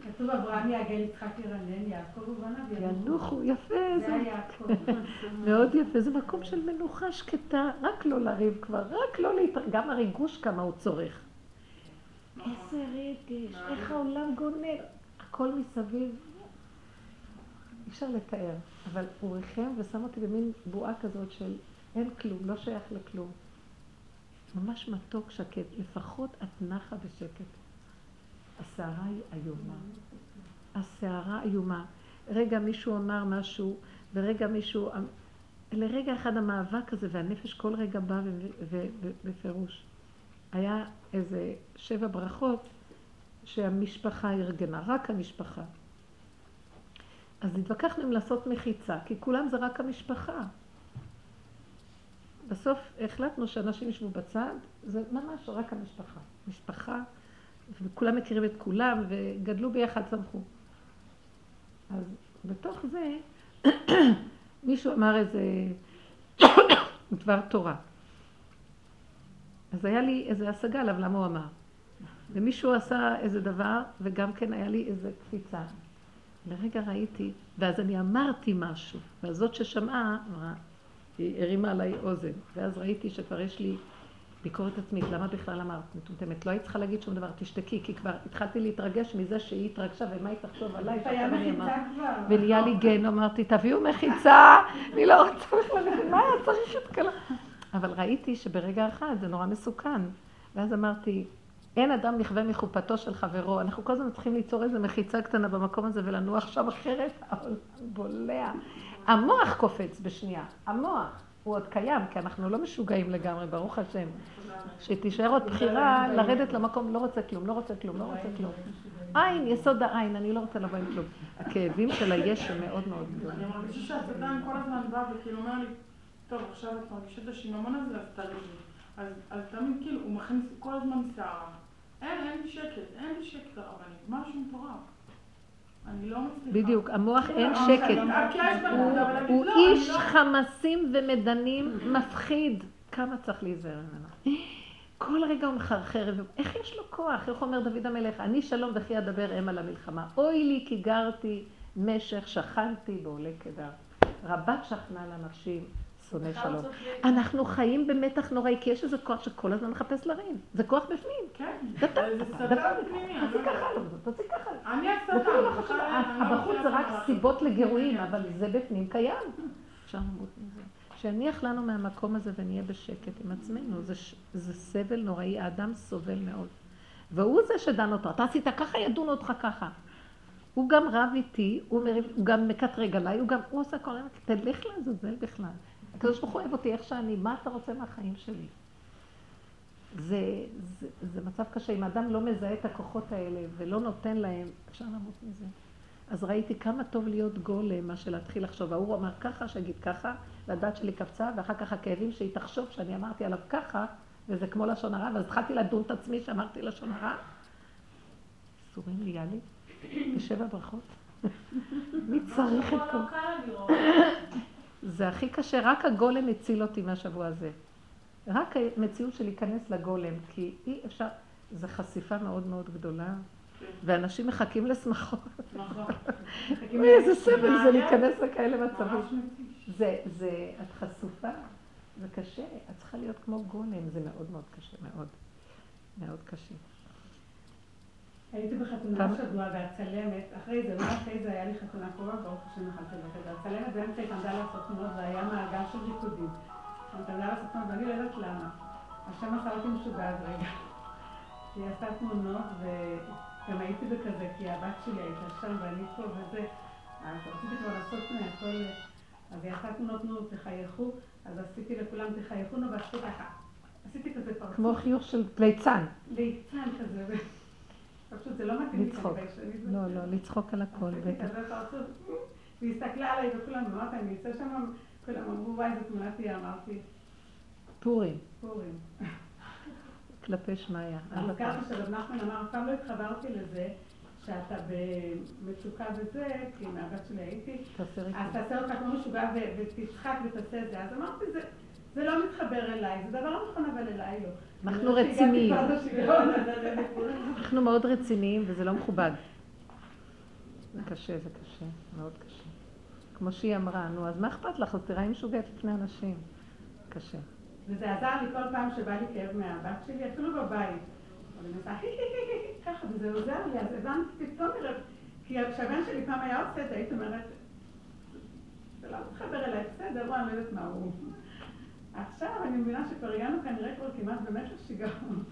כתוב אברהם יעגל יצחק ירנן, יעקב ובניו ינוחו. יפה, זה יעקב. מאוד יפה, זה מקום של מנוחה שקטה, רק לא לריב כבר, רק לא להתרגש, גם הריגוש כמה הוא צורך. איזה רגש, איך העולם גונב, הכל מסביב, אי אפשר לתאר, אבל הוא ריחם ושם אותי במין בועה כזאת של אין כלום, לא שייך לכלום. ממש מתוק, שקט, לפחות את נחה בשקט. הסערה היא איומה. הסערה איומה. רגע מישהו אמר משהו, ורגע מישהו... אמ- לרגע אחד המאבק הזה, והנפש כל רגע בא בפירוש. היה איזה שבע ברכות שהמשפחה ארגנה, רק המשפחה. אז התווכחנו אם לעשות מחיצה, כי כולם זה רק המשפחה. בסוף החלטנו שאנשים ישבו בצד, זה ממש רק המשפחה. משפחה, וכולם מכירים את כולם, וגדלו ביחד, צמחו. אז בתוך זה, מישהו אמר איזה דבר תורה. אז היה לי איזה השגה עליו למה הוא אמר. ומישהו עשה איזה דבר, וגם כן היה לי איזה קפיצה. לרגע ראיתי, ואז אני אמרתי משהו, והזאת ששמעה, אמרה, היא הרימה עליי אוזן, ואז ראיתי שכבר יש לי ביקורת עצמית, למה בכלל אמרת מטומטמת? לא היית צריכה להגיד שום דבר, תשתקי, כי כבר התחלתי להתרגש מזה שהיא התרגשה, ומה היא תחשוב עליי, היה מחיצה כבר. ונהיה לי גן, אמרתי, תביאו מחיצה, אני לא רוצה בכלל, מה היה צריך את כל אבל ראיתי שברגע אחד זה נורא מסוכן. ואז אמרתי, אין אדם נכווה מחופתו של חברו. אנחנו כל הזמן צריכים ליצור איזו מחיצה קטנה במקום הזה ולנוח שם אחרת, העולם בולע. המוח קופץ בשנייה, המוח. הוא עוד קיים, כי אנחנו לא משוגעים לגמרי, ברוך השם. שתישאר עוד בחירה לרדת למקום, לא רוצה כלום, לא רוצה כלום, לא רוצה כלום. עין, יסוד העין, אני לא רוצה לבוא עם כלום. הכאבים של היש הם מאוד מאוד גדולים. אני מרגישה שהשטן כל הזמן בא וכאילו אומר לי, טוב, עכשיו את מרגישה את השיממון הזה, אז. אז תמיד כאילו, הוא מכניס כל הזמן שערה. אין, אין שקט, אין לי שקט הרבנית, משהו מטורף. אני לא מצליחה. בדיוק, המוח אין שקט. הוא לא, איש לא- חמסים ומדנים מפחיד. כמה צריך להיזהר ממנו. כל רגע הוא מחרחר, איך יש לו כוח? איך אומר דוד המלך? אני שלום וכי אדבר אם על המלחמה. אוי לי כי גרתי משך, שכנתי בעולה קדר. רבת שכנה לנשים, שונא שלום. אנחנו חיים במתח נוראי, כי יש איזה כוח שכל הזמן מחפש לריב. זה כוח בפנים. כן, זה שטן פנימי. תעשי ככה, תעשי ככה. אני לא השטן. הבחוץ זה רק סיבות לגירויים, אבל זה בפנים קיים. אפשר למות מזה. שיניח לנו מהמקום הזה ונהיה בשקט עם עצמנו. זה, זה סבל נוראי, האדם סובל מאוד. והוא זה שדן אותו. אתה עשית ככה, ידון אותך ככה. הוא גם רב איתי, הוא, מריב, הוא גם מקטרג עליי, הוא גם, הוא עושה כל הזמן, תלך לעזאזל בכלל. הקדוש ברוך הוא אוהב אותי איך שאני, מה אתה רוצה מהחיים שלי? זה, זה, זה מצב קשה. אם האדם לא מזהה את הכוחות האלה ולא נותן להם, אפשר למות מזה. אז ראיתי כמה טוב להיות גולם, מה שלהתחיל לחשוב. ההוא אמר ככה, שיגיד ככה, והדעת שלי קפצה, ואחר כך הכאבים שהיא תחשוב שאני אמרתי עליו ככה, וזה כמו לשון הרע, ואז התחלתי לדון את עצמי שאמרתי לשון הרע. אסורים לי, יאללה, בשבע ברכות. מי צריך את כל... זה הכי קשה, רק הגולם הציל אותי מהשבוע הזה. רק המציאות של להיכנס לגולם, כי אי אפשר, זו חשיפה מאוד מאוד גדולה, ואנשים מחכים לשמחות. נכון. איזה סבל זה להיכנס לכאלה מצבים. זה, זה, את חשופה, זה קשה, את צריכה להיות כמו גולם, זה מאוד מאוד קשה, מאוד. מאוד קשה. הייתי בחתונה השבוע והצלמת, אחרי זה, מה אחרי זה היה לי חתונה קרובה, ברוך השם יכולתי ללכת. והצלמת באמצע התעמדה לעשות תמונות והיה מעגל של ריקודים. התעמדה לעשות תמונות ואני לא יודעת למה. השם עשה אותי משוגעת רגע. היא עשתה תמונות וגם הייתי בכזה, כי הבת שלי הייתה שם ואני פה וזה. אז רציתי כבר לעשות מהכל, אז היא עשתה תמונות, נו, תחייכו, אז עשיתי לכולם תחייכו, נו, ועשו ככה. עשיתי כזה פרצוף. כמו חיוך של ליצן. ליצן כזה. פשוט זה לא מתאים לי לצחוק. לא, לא, לצחוק על הכל, בטח. והיא הסתכלה עליי וכולם, אמרתי, אני אצא שם, כולם אמרו, וואי, זו תמונה תהיה, אמרתי. פורים. פורים. כלפי שמיא. אז ככה שרב נחמן אמר, אף פעם לא התחברתי לזה, שאתה במצוקה וזה, כי מהבת שלי הייתי, אז תעשה אותך כמו משוגע ותצחק ותעשה את זה. אז אמרתי, זה לא מתחבר אליי, זה דבר נכון, אבל אליי לא. אנחנו רציניים. אנחנו מאוד רציניים וזה לא מכובד. זה קשה, זה קשה, מאוד קשה. כמו שהיא אמרה, נו, אז מה אכפת לך? אז תראי משוגעת לפני אנשים. קשה. וזה עזר לי כל פעם שבא לי כאב מהבת שלי, אפילו בבית. אבל אני עושה ככה, וזה עוזר לי, אז הבנתי פתאום, כי כשהבן שלי פעם היה עושה את זה, הייתי אומרת, זה לא מתחבר אליי, בסדר, לא, אני לא יודעת מה הוא. עכשיו אני מבינה שכבר הגענו כנראה כבר כמעט באמת לשיגעון.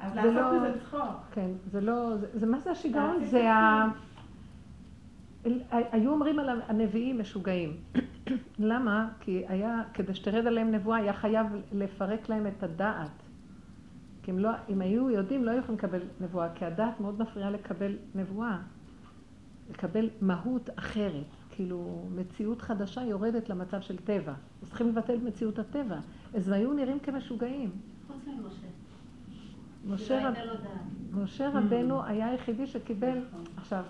אז לעשות לא- מזה צחוק. כן, זה לא, זה מה זה השיגעון? זה ה... היו אומרים על הנביאים משוגעים. למה? כי היה, כדי שתרד עליהם נבואה, היה חייב לפרק להם את הדעת. כי אם, לא, אם היו יודעים, לא היו יכולים לקבל נבואה, כי הדעת מאוד מפריעה לקבל נבואה. לקבל מהות אחרת. כאילו, מציאות חדשה יורדת למצב של טבע. אז צריכים לבטל את מציאות הטבע. אז היו נראים כמשוגעים. חוץ ממשה. משה, רב... משה רבנו היה היחידי שקיבל, עכשיו,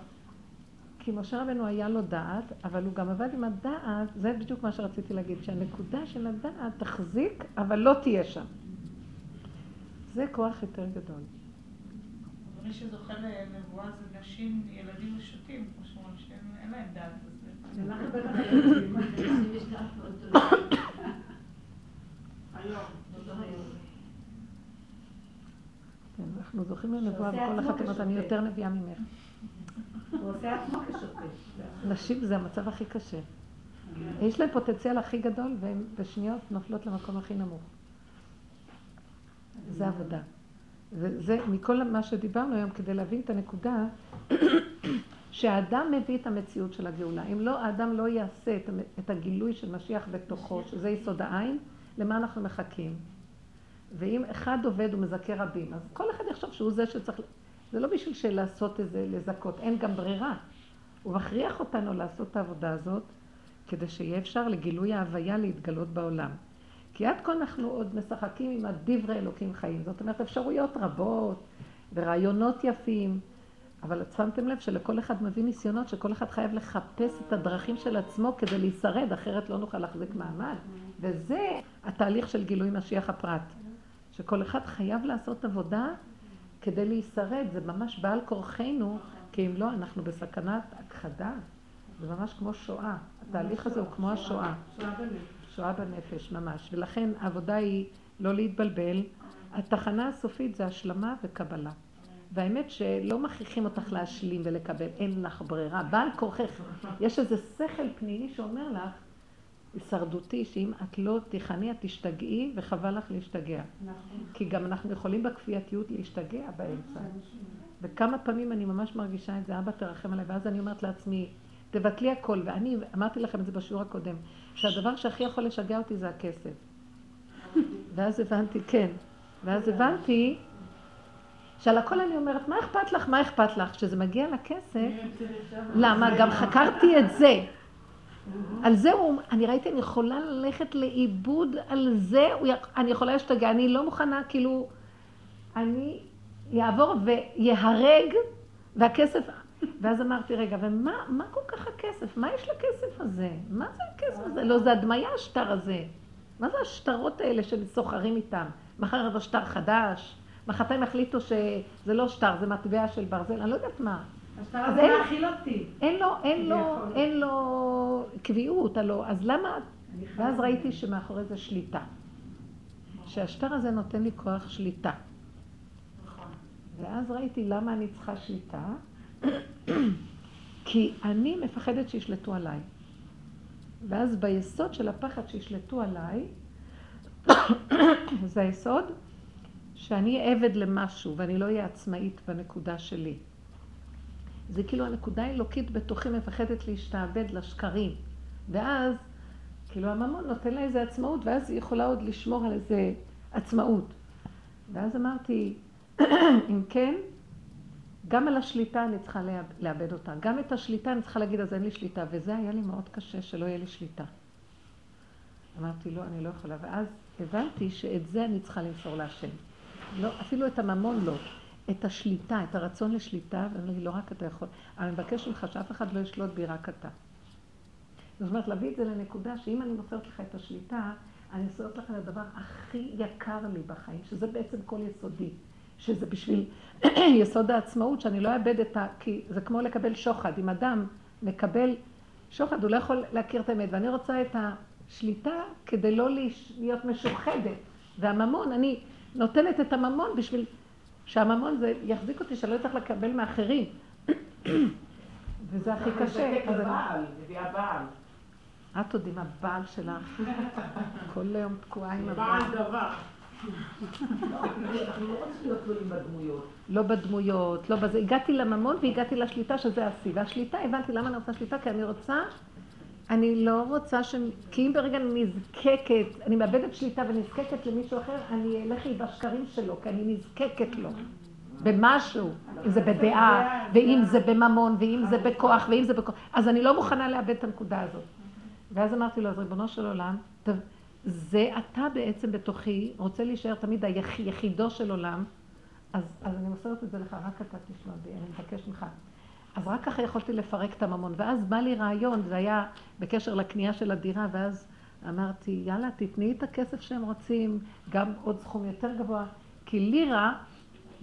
כי משה רבנו היה לו דעת, אבל הוא גם עבד עם הדעת, זה בדיוק מה שרציתי להגיד, שהנקודה של הדעת תחזיק, אבל לא תהיה שם. זה כוח יותר גדול. מי שזוכה לנבואה זה נשים, ילדים ושוטים, כמו שאומרים, שאין להם דעת. אנחנו כן, אנחנו זוכים לנבואה, וכל אחת אומרת, אני יותר נביאה ממך. הוא עושה עצמו כשוטף. נשים זה המצב הכי קשה. יש להם פוטנציאל הכי גדול, והן בשניות נופלות למקום הכי נמוך. זה עבודה. וזה, מכל מה שדיברנו היום, כדי להבין את הנקודה, שהאדם מביא את המציאות של הגאולה. אם לא, האדם לא יעשה את הגילוי של משיח בתוכו, שזה יסוד העין, למה אנחנו מחכים? ואם אחד עובד ומזכה רבים, אז כל אחד יחשוב שהוא זה שצריך... זה לא בשביל שלעשות איזה, לזכות, אין גם ברירה. הוא מכריח אותנו לעשות את העבודה הזאת, כדי שיהיה אפשר לגילוי ההוויה להתגלות בעולם. כי עד כה אנחנו עוד משחקים עם הדברי אלוקים חיים. זאת אומרת, אפשרויות רבות ורעיונות יפים, אבל שמתם לב שלכל אחד מביא ניסיונות שכל אחד חייב לחפש את הדרכים של עצמו כדי להישרד, אחרת לא נוכל להחזיק מעמד. וזה התהליך של גילוי משיח הפרט. שכל אחד חייב לעשות עבודה כדי להישרד, זה ממש בעל כורחנו, כי אם לא, אנחנו בסכנת הכחדה. זה ממש כמו שואה. התהליך הזה הוא כמו השואה. שואה בנפש, ממש. ולכן העבודה היא לא להתבלבל. התחנה הסופית זה השלמה וקבלה. והאמת שלא מכריחים אותך להשלים ולקבל, אין לך ברירה. בעל כורכך. יש איזה שכל פנימי שאומר לך, הישרדותי, שאם את לא תיכני, את תשתגעי, וחבל לך להשתגע. נכון. כי גם אנחנו יכולים בכפייתיות להשתגע באמצע. וכמה פעמים אני ממש מרגישה את זה, אבא תרחם עליי, ואז אני אומרת לעצמי, תבטלי הכל. ואני אמרתי לכם את זה בשיעור הקודם, שהדבר שהכי יכול לשגע אותי זה הכסף. ואז הבנתי, כן. ואז הבנתי שעל הכל אני אומרת, מה אכפת לך, מה אכפת לך? כשזה מגיע לכסף, למה? גם חקרתי את זה. על זה הוא, אני ראיתי, אני יכולה ללכת לאיבוד על זה, אני יכולה להשתגע, אני לא מוכנה, כאילו, אני יעבור ויהרג, והכסף, ואז אמרתי, רגע, ומה מה כל כך הכסף? מה יש לכסף הזה? מה זה הכסף הזה? לא, זה הדמיה השטר הזה. מה זה השטרות האלה שסוחרים איתם? מחר יבוא שטר חדש, מחרתיים החליטו שזה לא שטר, זה מטבע של ברזל, אני לא יודעת מה. השטר הזה מאכיל אותי. אין לו, אין לו, אין לו קביעות, הלא, אז למה... ואז ראיתי שמאחורי זה שליטה. שהשטר הזה נותן לי כוח שליטה. נכון. ואז ראיתי למה אני צריכה שליטה. כי אני מפחדת שישלטו עליי. ואז ביסוד של הפחד שישלטו עליי, זה היסוד שאני עבד למשהו ואני לא אהיה עצמאית בנקודה שלי. זה כאילו הנקודה האלוקית בתוכי מפחדת להשתעבד לשקרים. ואז, כאילו הממון נותן לה איזה עצמאות, ואז היא יכולה עוד לשמור על איזה עצמאות. ואז אמרתי, אם כן, גם על השליטה אני צריכה לאבד אותה. גם את השליטה אני צריכה להגיד, אז אין לי שליטה. וזה היה לי מאוד קשה, שלא יהיה לי שליטה. אמרתי, לא, אני לא יכולה. ואז הבנתי שאת זה אני צריכה למסור להשם. לא, אפילו את הממון לא. את השליטה, את הרצון לשליטה, ואני לי, לא רק אתה יכול. אני מבקש ממך שאף אחד לא ישלוט בי, רק אתה. זאת אומרת, להביא את זה לנקודה שאם אני מוסרת לך את השליטה, אני מוסרת לך את הדבר הכי יקר לי בחיים, שזה בעצם כל יסודי. שזה בשביל יסוד העצמאות, שאני לא אאבד את ה... כי זה כמו לקבל שוחד. אם אדם מקבל שוחד, הוא לא יכול להכיר את האמת. ואני רוצה את השליטה כדי לא להיות משוחדת. והממון, אני נותנת את הממון בשביל שהממון זה יחזיק אותי, שאני לא צריך לקבל מאחרים. וזה הכי קשה. זה הבעל, מביא הבעל. את עוד עם הבעל שלך. כל היום תקועה עם הבעל. בעל דבר. לא. לא בדמויות, לא בזה. הגעתי לממון והגעתי לשליטה שזה השיא. והשליטה, הבנתי למה אני רוצה שליטה, כי אני רוצה, אני לא רוצה ש... כי אם ברגע אני נזקקת, אני מאבדת שליטה ונזקקת למישהו אחר, אני אלך לי בשקרים שלו, כי אני נזקקת לו. במשהו, אם זה בדעה, ואם זה בממון, ואם זה בכוח, ואם זה בכוח, אז אני לא מוכנה לאבד את הנקודה הזאת. ואז אמרתי לו, אז ריבונו של עולם, זה אתה בעצם בתוכי, רוצה להישאר תמיד היחידו של עולם, אז, אז אני מוסרת את זה לך, רק אתה תשמע בי, אני מבקש ממך. אז רק ככה יכולתי לפרק את הממון, ואז בא לי רעיון, זה היה בקשר לקנייה של הדירה, ואז אמרתי, יאללה, תתני את הכסף שהם רוצים, גם עוד סכום יותר גבוה, כי לירה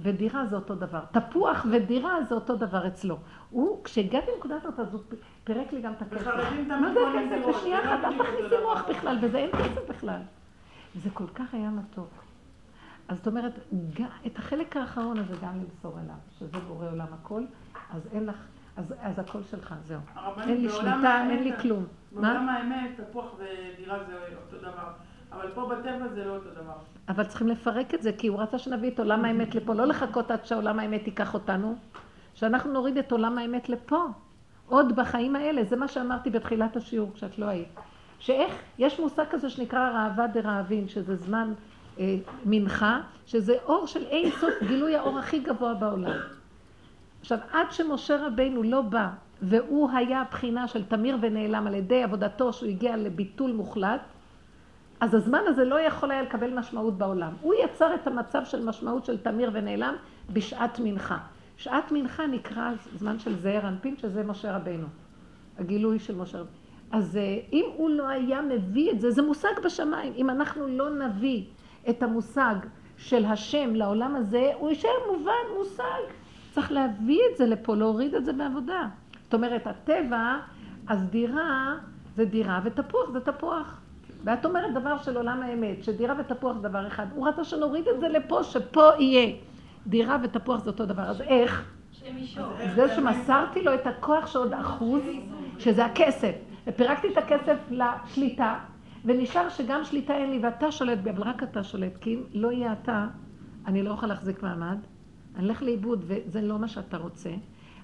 ודירה זה אותו דבר. תפוח ודירה זה אותו דבר אצלו. הוא, כשהגעתי לנקודת הזאת, אז הוא פירק לי גם את הכסף. מה זה הכסף? בשנייה אחת, אל תכניסי מוח. בכלל, וזה אין כסף בכלל. זה כל כך היה מתוק. אז זאת אומרת, את החלק האחרון הזה גם למסור אליו, שזה בורא עולם הכל, אז אין לך, אז, אז הכל שלך, זהו. אין לי שליטה, האמת- אין לי כלום. בעולם? האמת, תפוח ודירה זה אותו דבר. אבל פה בטבע זה לא אותו דבר. אבל צריכים לפרק את זה, כי הוא רצה שנביא את עולם האמת לפה, לא לחכות עד שעולם האמת ייקח אותנו, שאנחנו נוריד את עולם האמת לפה, עוד בחיים האלה, זה מה שאמרתי בתחילת השיעור, כשאת לא היית. שאיך, יש מושג כזה שנקרא ראווה דרעבין, שזה זמן אה, מנחה, שזה אור של אין סוף, גילוי האור הכי גבוה בעולם. עכשיו, עד שמשה רבינו לא בא, והוא היה בחינה של תמיר ונעלם על ידי עבודתו, שהוא הגיע לביטול מוחלט, אז הזמן הזה לא יכול היה לקבל משמעות בעולם. הוא יצר את המצב של משמעות של תמיר ונעלם בשעת מנחה. שעת מנחה נקרא זמן של זעיר אנפין, שזה משה רבינו. הגילוי של משה רבינו. אז אה, אם הוא לא היה מביא את זה, זה מושג בשמיים. אם אנחנו לא נביא את המושג של השם לעולם הזה, הוא יישאר מובן, מושג. צריך להביא את זה לפה, להוריד את זה בעבודה. זאת אומרת, הטבע, אז דירה זה דירה ותפוח זה תפוח. ואת אומרת דבר של עולם האמת, שדירה ותפוח זה דבר אחד. הוא רצה שנוריד את זה לפה, שפה יהיה. דירה ותפוח זה אותו דבר. אז איך? זה שמסרתי לו את הכוח שעוד אחוז, שזה הכסף. ופירקתי את הכסף לשליטה, ונשאר שגם שליטה אין לי ואתה שולט בי, אבל רק אתה שולט, כי אם לא יהיה אתה, אני לא אוכל להחזיק מעמד, אני אלך לאיבוד וזה לא מה שאתה רוצה.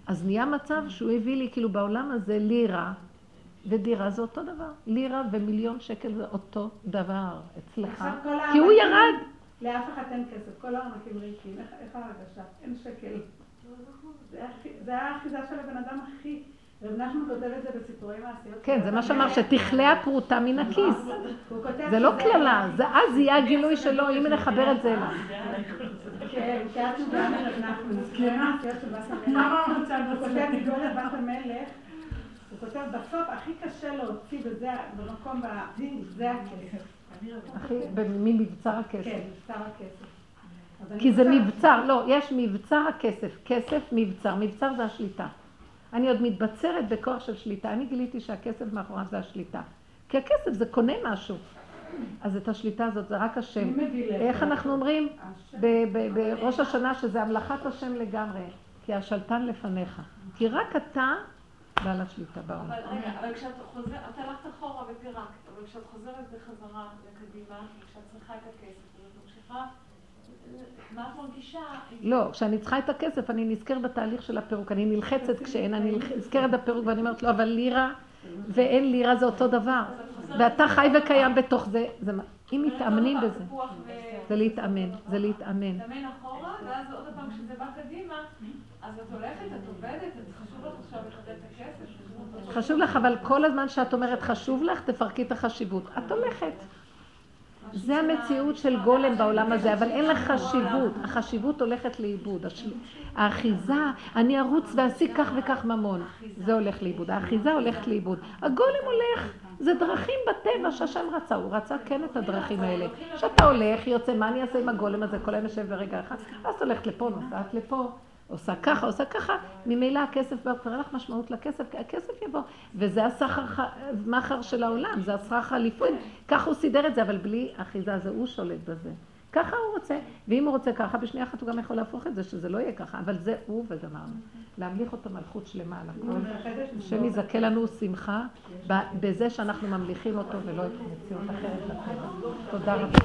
אז נהיה מצב שהוא הביא לי, כאילו בעולם הזה, לירה ודירה זה אותו דבר. לירה ומיליון שקל זה אותו דבר אצלך. עכשיו כל כי הוא ירד. לאף אחד אין כסף, כל העמקים ריקים, איך ההרגשה? אין שקל. זה הכי- זה האחיזה של הבן אדם הכי... רב נחמן כותב את זה בסיפורי מעשיות. כן, זה מה שאמר, שתכלה הפרוטה מן הכיס. זה לא קללה, זה אז יהיה הגילוי שלו, אם נחבר את זה אליו. כן, קראתי גם את רב נחמן. של בת המלך. הוא כותב בסוף הכי קשה להוציא וזה במקום, ב- זה הכסף. הכי, ממבצר הכסף. כן, מבצר הכסף. כי זה מבצר, לא, יש מבצר הכסף, כסף, מבצר, מבצר זה השליטה. אני עוד מתבצרת בכוח של שליטה, אני גיליתי שהכסף מאחוריו זה השליטה. כי הכסף זה קונה משהו. אז את השליטה הזאת זה רק השם. איך אנחנו אומרים בראש השנה שזה המלאכת השם לגמרי, כי השלטן לפניך. כי רק אתה בעל השליטה בעולם. אבל רגע, אבל כשאת חוזרת, את הלכת אחורה ופירקת, אבל כשאת חוזרת בחזרה לקדימה, וכשאת צריכה את הכסף, ואת ממשיכה, מה את מרגישה? לא, כשאני צריכה את הכסף, אני נזכרת בתהליך של הפירוק. אני נלחצת כשאין, אני נזכרת בפירוק ואני אומרת לו, אבל לירה ואין לירה זה אותו דבר. ואתה חי וקיים בתוך זה. אם מתאמנים בזה, זה להתאמן, זה להתאמן. להתאמן אחורה, ואז עוד פעם כשזה בא קדימה, אז את הולכת, את עובדת, חשוב לך עכשיו לחדד את הכסף. חשוב לך, אבל כל הזמן שאת אומרת חשוב לך, תפרקי את החשיבות. את הולכת. זה המציאות של גולם בעולם הזה, אבל אין לך חשיבות. החשיבות הולכת לאיבוד. האחיזה, אני ארוץ ואשיג כך וכך ממון. זה הולך לאיבוד. האחיזה הולכת לאיבוד. הגולם הולך. זה דרכים בטבע שהשם רצה. הוא רצה כן את הדרכים האלה. כשאתה הולך, יוצא, מה אני אעשה עם הגולם הזה? כל היום יושב ברגע אחד. אז את הולכת לפה, נוסעת לפה. עושה ככה, עושה ככה, ממילא הכסף בא, כבר לך משמעות לכסף, כי הכסף יבוא. וזה הסחר, ח- מחר של העולם, זה הסחר הליפוין. ככה הוא סידר את זה, אבל בלי אחיזה, זה הוא שולט בזה. ככה הוא רוצה, ואם הוא רוצה ככה, בשנייה אחת הוא גם יכול להפוך את זה, שזה לא יהיה ככה, אבל זה הוא וגמרנו. להמליך אותו מלכות שלמה על הכל. השם יזכה לנו שמחה בזה שאנחנו ממליכים אותו ולא את מציאות אחרת. תודה רבה.